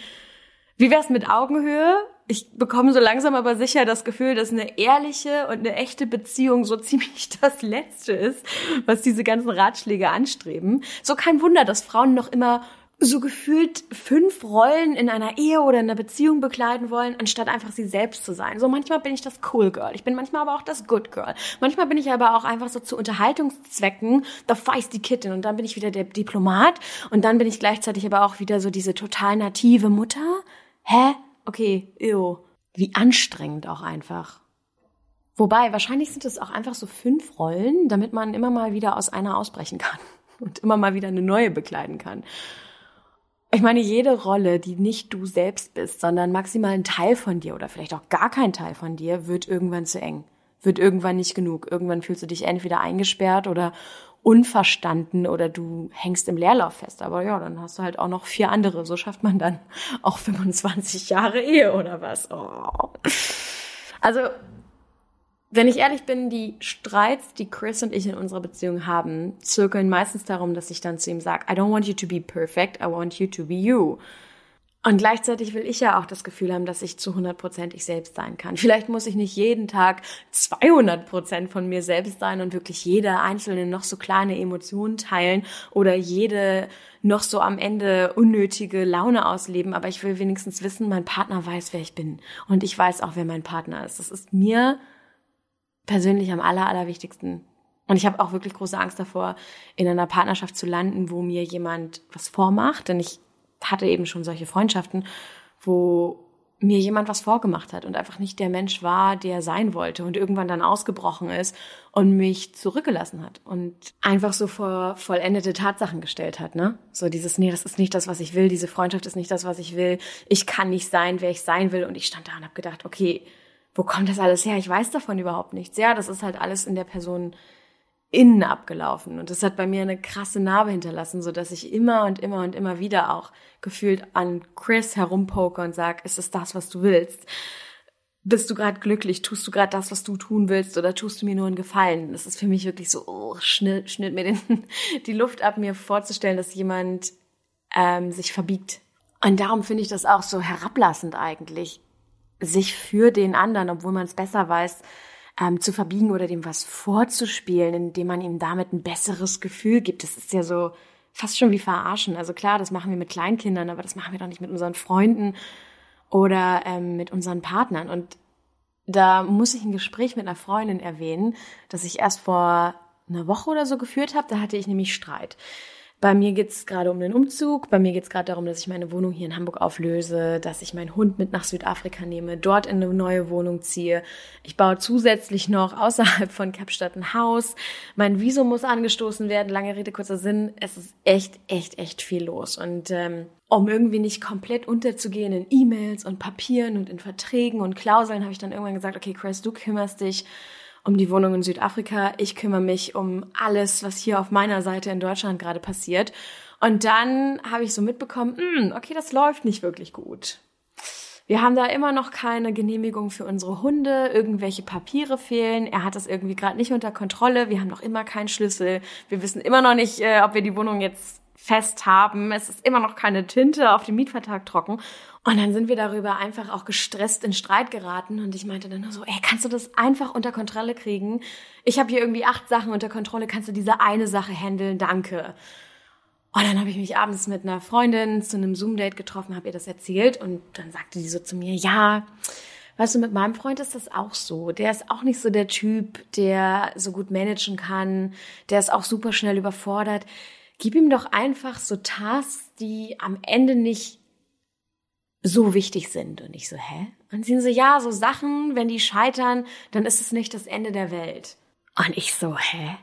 Wie wär's mit Augenhöhe? Ich bekomme so langsam aber sicher das Gefühl, dass eine ehrliche und eine echte Beziehung so *laughs* ziemlich das Letzte ist, was diese ganzen Ratschläge anstreben. So kein Wunder, dass Frauen noch immer so gefühlt fünf Rollen in einer Ehe oder in einer Beziehung bekleiden wollen, anstatt einfach sie selbst zu sein. So manchmal bin ich das Cool Girl, ich bin manchmal aber auch das Good Girl. Manchmal bin ich aber auch einfach so zu Unterhaltungszwecken the feisty Kitten und dann bin ich wieder der Diplomat und dann bin ich gleichzeitig aber auch wieder so diese total native Mutter. Hä? Okay, ew. Wie anstrengend auch einfach. Wobei, wahrscheinlich sind es auch einfach so fünf Rollen, damit man immer mal wieder aus einer ausbrechen kann *laughs* und immer mal wieder eine neue bekleiden kann. Ich meine, jede Rolle, die nicht du selbst bist, sondern maximal ein Teil von dir oder vielleicht auch gar kein Teil von dir, wird irgendwann zu eng, wird irgendwann nicht genug. Irgendwann fühlst du dich entweder eingesperrt oder unverstanden oder du hängst im Leerlauf fest. Aber ja, dann hast du halt auch noch vier andere. So schafft man dann auch *laughs* 25 Jahre Ehe oder was. Oh. Also wenn ich ehrlich bin, die Streits, die Chris und ich in unserer Beziehung haben, zirkeln meistens darum, dass ich dann zu ihm sage, I don't want you to be perfect, I want you to be you. Und gleichzeitig will ich ja auch das Gefühl haben, dass ich zu 100% ich selbst sein kann. Vielleicht muss ich nicht jeden Tag 200% von mir selbst sein und wirklich jede einzelne noch so kleine Emotion teilen oder jede noch so am Ende unnötige Laune ausleben. Aber ich will wenigstens wissen, mein Partner weiß, wer ich bin. Und ich weiß auch, wer mein Partner ist. Das ist mir persönlich am aller, allerwichtigsten. Und ich habe auch wirklich große Angst davor, in einer Partnerschaft zu landen, wo mir jemand was vormacht. Denn ich hatte eben schon solche Freundschaften, wo mir jemand was vorgemacht hat und einfach nicht der Mensch war, der sein wollte und irgendwann dann ausgebrochen ist und mich zurückgelassen hat und einfach so vor vollendete Tatsachen gestellt hat, ne? So dieses, nee, das ist nicht das, was ich will, diese Freundschaft ist nicht das, was ich will, ich kann nicht sein, wer ich sein will und ich stand da und habe gedacht, okay, wo kommt das alles her? Ich weiß davon überhaupt nichts. Ja, das ist halt alles in der Person innen abgelaufen. Und das hat bei mir eine krasse Narbe hinterlassen, so dass ich immer und immer und immer wieder auch gefühlt an Chris herumpoke und sag, ist es das, was du willst? Bist du gerade glücklich? Tust du gerade das, was du tun willst? Oder tust du mir nur einen Gefallen? Das ist für mich wirklich so, oh, schnitt, schnitt mir den, *laughs* die Luft ab, mir vorzustellen, dass jemand ähm, sich verbiegt Und darum finde ich das auch so herablassend eigentlich, sich für den anderen, obwohl man es besser weiß, ähm, zu verbiegen oder dem was vorzuspielen, indem man ihm damit ein besseres Gefühl gibt. Das ist ja so fast schon wie verarschen. Also klar, das machen wir mit Kleinkindern, aber das machen wir doch nicht mit unseren Freunden oder ähm, mit unseren Partnern. Und da muss ich ein Gespräch mit einer Freundin erwähnen, das ich erst vor einer Woche oder so geführt habe. Da hatte ich nämlich Streit. Bei mir geht's gerade um den Umzug. Bei mir geht's gerade darum, dass ich meine Wohnung hier in Hamburg auflöse, dass ich meinen Hund mit nach Südafrika nehme, dort in eine neue Wohnung ziehe. Ich baue zusätzlich noch außerhalb von Kapstadt ein Haus. Mein Visum muss angestoßen werden. Lange Rede, kurzer Sinn. Es ist echt, echt, echt viel los. Und ähm, um irgendwie nicht komplett unterzugehen in E-Mails und Papieren und in Verträgen und Klauseln, habe ich dann irgendwann gesagt, okay, Chris, du kümmerst dich um die Wohnung in Südafrika. Ich kümmere mich um alles, was hier auf meiner Seite in Deutschland gerade passiert. Und dann habe ich so mitbekommen, mh, hm, okay, das läuft nicht wirklich gut. Wir haben da immer noch keine Genehmigung für unsere Hunde, irgendwelche Papiere fehlen. Er hat das irgendwie gerade nicht unter Kontrolle. Wir haben noch immer keinen Schlüssel. Wir wissen immer noch nicht, äh, ob wir die Wohnung jetzt fest haben. Es ist immer noch keine Tinte auf dem Mietvertrag trocken. Und dann sind wir darüber einfach auch gestresst in Streit geraten und ich meinte dann nur so, ey, kannst du das einfach unter Kontrolle kriegen? Ich habe hier irgendwie acht Sachen unter Kontrolle, kannst du diese eine Sache handeln? Danke. Und dann habe ich mich abends mit einer Freundin zu einem Zoom-Date getroffen, habe ihr das erzählt und dann sagte die so zu mir, ja, weißt du, mit meinem Freund ist das auch so. Der ist auch nicht so der Typ, der so gut managen kann, der ist auch super schnell überfordert. Gib ihm doch einfach so Tasks, die am Ende nicht so wichtig sind. Und ich so, hä? Und sie so, ja, so Sachen, wenn die scheitern, dann ist es nicht das Ende der Welt. Und ich so, hä?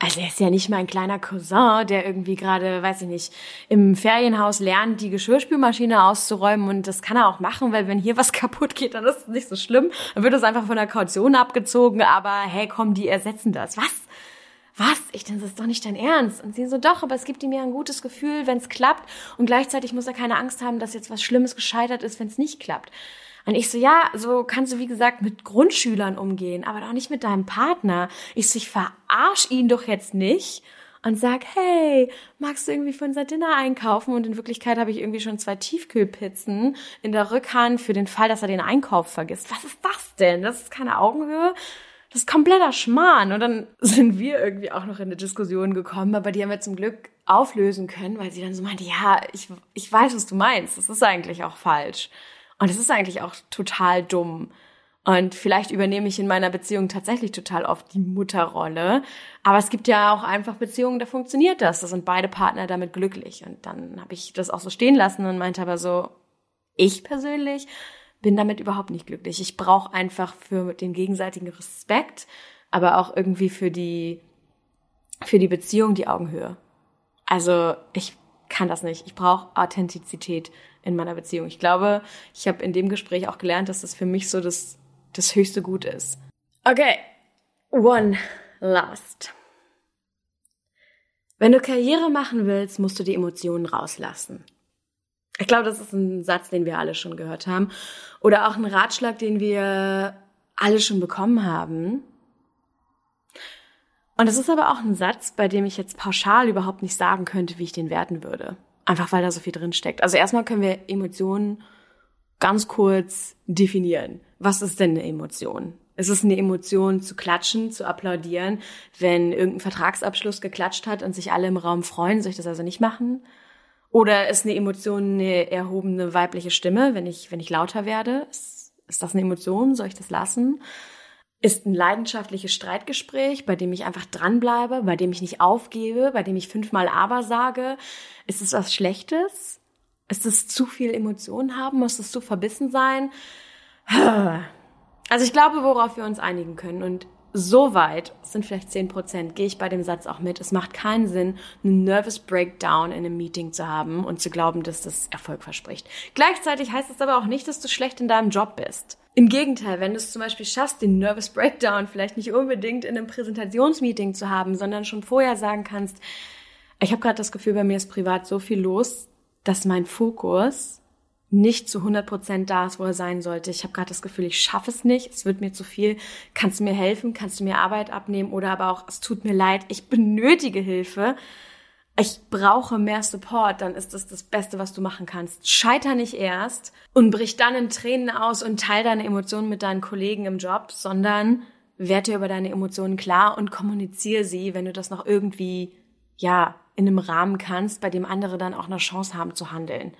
Also er ist ja nicht mein kleiner Cousin, der irgendwie gerade, weiß ich nicht, im Ferienhaus lernt, die Geschirrspülmaschine auszuräumen und das kann er auch machen, weil wenn hier was *laughs* kaputt geht, dann ist es nicht so schlimm. Dann wird es einfach von der Kaution abgezogen, aber hey, komm, die ersetzen das. Was? Was? Ich denke, das ist doch nicht dein Ernst. Und sie so, doch, aber es gibt ihm ja ein gutes Gefühl, wenn es klappt. Und gleichzeitig muss er keine Angst haben, dass jetzt was Schlimmes gescheitert ist, wenn es nicht klappt. Und ich so, ja, so kannst du, wie gesagt, mit Grundschülern umgehen, aber doch nicht mit deinem Partner. Ich so, ich verarsch ihn doch jetzt nicht und sag, hey, magst du irgendwie für unser Dinner einkaufen? Und in Wirklichkeit habe ich irgendwie schon zwei Tiefkühlpizzen in der Rückhand für den Fall, dass er den Einkauf vergisst. Was ist das denn? Das ist keine Augenhöhe. Das ist kompletter Schmarrn. Und dann *laughs* sind wir irgendwie auch noch in eine Diskussion gekommen, aber die haben wir zum Glück auflösen können, weil sie dann so meinte, ja, ich, ich weiß, was du meinst. Das ist eigentlich auch falsch. Und es ist eigentlich auch total dumm. Und vielleicht übernehme ich in meiner Beziehung tatsächlich total oft die Mutterrolle. Aber es gibt ja auch einfach Beziehungen, da funktioniert das. Da sind beide Partner damit glücklich. Und dann habe ich das auch so stehen lassen und meinte aber so, ich persönlich bin damit überhaupt nicht glücklich. Ich brauche einfach für den gegenseitigen Respekt, aber auch irgendwie für die, für die Beziehung die Augenhöhe. Also ich kann das nicht. Ich brauche Authentizität in meiner Beziehung. Ich glaube, ich habe in dem Gespräch auch gelernt, dass das für mich so das, das höchste Gut ist. Okay, one last. Wenn du Karriere machen willst, musst du die Emotionen rauslassen. Ich glaube, das ist ein Satz, den wir alle schon gehört haben. Oder auch ein Ratschlag, den wir alle schon bekommen haben. Und es ist aber auch ein Satz, bei dem ich jetzt pauschal überhaupt nicht sagen könnte, wie ich den werten würde. Einfach weil da so viel drin steckt. Also erstmal können wir Emotionen ganz kurz definieren. Was ist denn eine Emotion? Es ist eine Emotion zu klatschen, zu applaudieren. Wenn irgendein Vertragsabschluss geklatscht hat und sich alle im Raum freuen, soll ich das also nicht machen? Oder ist eine Emotion eine erhobene weibliche Stimme, wenn ich, wenn ich lauter werde? Ist, ist das eine Emotion? Soll ich das lassen? Ist ein leidenschaftliches Streitgespräch, bei dem ich einfach dranbleibe, bei dem ich nicht aufgebe, bei dem ich fünfmal aber sage? Ist es was Schlechtes? Ist es zu viel Emotionen haben? Muss es zu verbissen sein? *sighs* Also ich glaube, worauf wir uns einigen können und so weit, sind vielleicht zehn Prozent, gehe ich bei dem Satz auch mit. Es macht keinen Sinn, einen Nervous Breakdown in einem Meeting zu haben und zu glauben, dass das Erfolg verspricht. Gleichzeitig heißt es aber auch nicht, dass du schlecht in deinem Job bist. Im Gegenteil, wenn du es zum Beispiel schaffst, den Nervous Breakdown vielleicht nicht unbedingt in einem Präsentationsmeeting zu haben, sondern schon vorher sagen kannst, ich habe gerade das Gefühl, bei mir ist privat so viel los, dass mein Fokus nicht zu 100 Prozent da ist, wo er sein sollte. Ich habe gerade das Gefühl, ich schaffe es nicht, es wird mir zu viel. Kannst du mir helfen? Kannst du mir Arbeit abnehmen? Oder aber auch, es tut mir leid, ich benötige Hilfe. ich brauche mehr Support, dann ist das das Beste, was du machen kannst. Scheiter nicht erst und brich dann in Tränen aus und teil deine Emotionen mit deinen Kollegen im Job, sondern werd dir über deine Emotionen klar und kommuniziere sie, wenn du das noch irgendwie, ja, in einem Rahmen kannst, bei dem andere dann auch eine Chance haben zu handeln.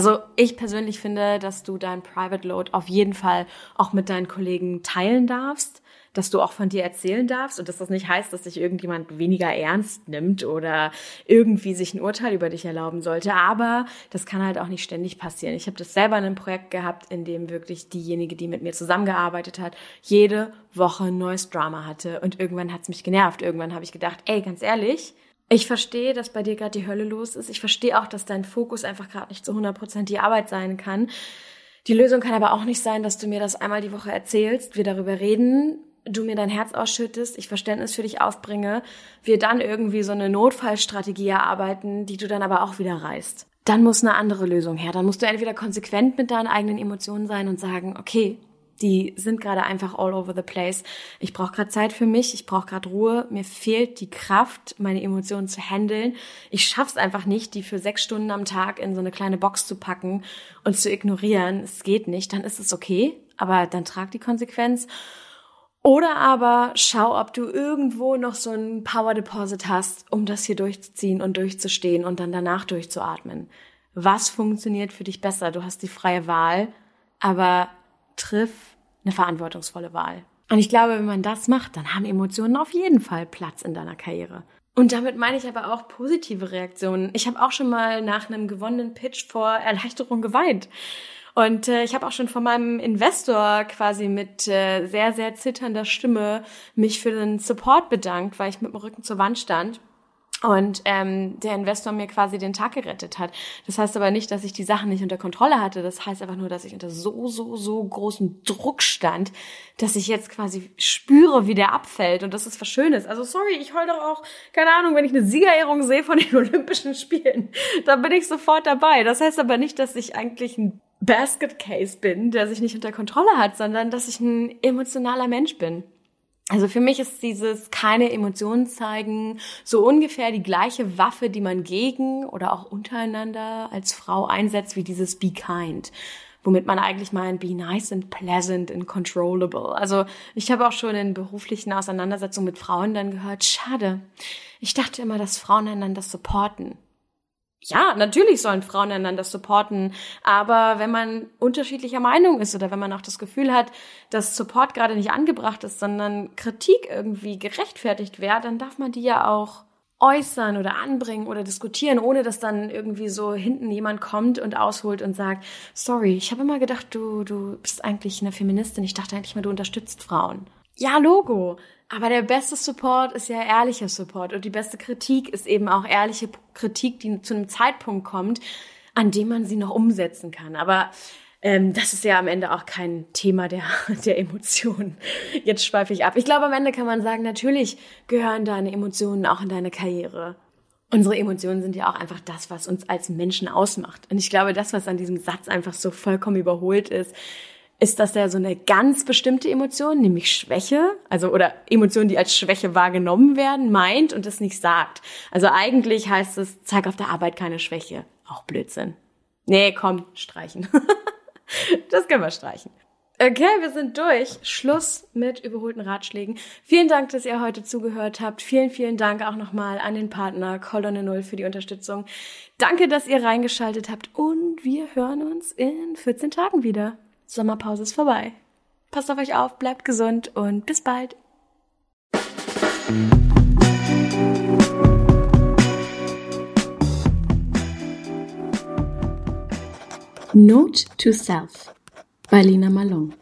Also ich persönlich finde, dass du dein Private Load auf jeden Fall auch mit deinen Kollegen teilen darfst dass du auch von dir erzählen darfst und dass das nicht heißt, dass sich irgendjemand weniger ernst nimmt oder irgendwie sich ein Urteil über dich erlauben sollte. Aber das kann halt auch nicht ständig passieren. Ich habe das selber in einem Projekt gehabt, in dem wirklich diejenige, die mit mir zusammengearbeitet hat, jede Woche ein neues Drama hatte. Und irgendwann hat's mich genervt. Irgendwann habe ich gedacht, ey, ganz ehrlich, ich verstehe, dass bei dir gerade die Hölle los ist. Ich verstehe auch, dass dein Fokus einfach gerade nicht zu 100 Prozent die Arbeit sein kann. Die Lösung kann aber auch nicht sein, dass du mir das einmal die Woche erzählst, wir darüber reden du mir dein Herz ausschüttest, ich Verständnis für dich aufbringe, wir dann irgendwie so eine Notfallstrategie erarbeiten, die du dann aber auch wieder reißt. Dann muss eine andere Lösung her. Dann musst du entweder konsequent mit deinen eigenen Emotionen sein und sagen, okay, die sind gerade einfach all over the place. Ich brauche gerade Zeit für mich, ich brauche gerade Ruhe, mir fehlt die Kraft, meine Emotionen zu handeln. Ich schaff's einfach nicht, die für sechs Stunden am Tag in so eine kleine Box zu packen und zu ignorieren. Es geht nicht, dann ist es okay, aber dann trag die Konsequenz. Oder aber schau, ob du irgendwo noch so ein Power Deposit hast, um das hier durchzuziehen und durchzustehen und dann danach durchzuatmen. Was funktioniert für dich besser? Du hast die freie Wahl, aber triff eine verantwortungsvolle Wahl. Und ich glaube, wenn man das macht, dann haben Emotionen auf jeden Fall Platz in deiner Karriere. Und damit meine ich aber auch positive Reaktionen. Ich habe auch schon mal nach einem gewonnenen Pitch vor Erleichterung geweint. Und äh, ich habe auch schon von meinem Investor quasi mit äh, sehr, sehr zitternder Stimme mich für den Support bedankt, weil ich mit dem Rücken zur Wand stand und ähm, der Investor mir quasi den Tag gerettet hat. Das heißt aber nicht, dass ich die Sachen nicht unter Kontrolle hatte. Das heißt einfach nur, dass ich unter so, so, so großem Druck stand, dass ich jetzt quasi spüre, wie der abfällt. Und das ist was Schönes. Also sorry, ich heul doch auch, keine Ahnung, wenn ich eine Siegerehrung sehe von den *laughs* Olympischen Spielen, dann bin ich sofort dabei. Das heißt aber nicht, dass ich eigentlich ein Basket Case bin, der sich nicht unter Kontrolle hat, sondern dass ich ein emotionaler Mensch bin. Also für mich ist dieses keine Emotionen zeigen so ungefähr die gleiche Waffe, die man gegen oder auch untereinander als Frau einsetzt, wie dieses Be kind womit man eigentlich meint, be nice and pleasant and controllable. Also ich habe auch schon in beruflichen Auseinandersetzungen mit Frauen dann gehört, schade, ich dachte immer, dass Frauen einander supporten ja, natürlich sollen Frauen einander supporten, aber wenn man unterschiedlicher Meinung ist oder wenn man auch das Gefühl hat, dass Support gerade nicht angebracht ist, sondern Kritik irgendwie gerechtfertigt wäre, dann darf man die ja auch äußern oder anbringen oder diskutieren, ohne dass dann irgendwie so hinten jemand kommt und ausholt und sagt, sorry, ich habe immer gedacht, du, du bist eigentlich eine Feministin, ich dachte eigentlich mal, du unterstützt Frauen. Ja, Logo. Aber der beste Support ist ja ehrlicher Support und die beste Kritik ist eben auch ehrliche Kritik, die zu einem Zeitpunkt kommt, an dem man sie noch umsetzen kann. Aber ähm, das ist ja am Ende auch kein Thema der, *laughs* der Emotionen. Jetzt schweife ich ab. Ich glaube, am Ende kann man sagen, natürlich gehören deine Emotionen auch in deine Karriere. Unsere Emotionen sind ja auch einfach das, was uns als Menschen ausmacht. Und ich glaube, das, was an diesem Satz einfach so vollkommen überholt ist, ist, dass er so eine ganz bestimmte Emotion, nämlich Schwäche, also oder Emotionen, die als Schwäche wahrgenommen werden, meint und es nicht sagt. Also eigentlich heißt es, zeig auf der Arbeit keine Schwäche. Auch Blödsinn. Nee, komm, streichen. *laughs* das können wir streichen. Okay, wir sind durch. Schluss mit überholten Ratschlägen. Vielen Dank, dass ihr heute zugehört habt. Vielen, vielen Dank auch nochmal an den Partner Kolonne Null für die Unterstützung. Danke, dass ihr reingeschaltet habt und wir hören uns in 14 Tagen wieder. Sommerpause ist vorbei. Passt auf euch auf, bleibt gesund und bis bald. Note to Self bei Lina Malone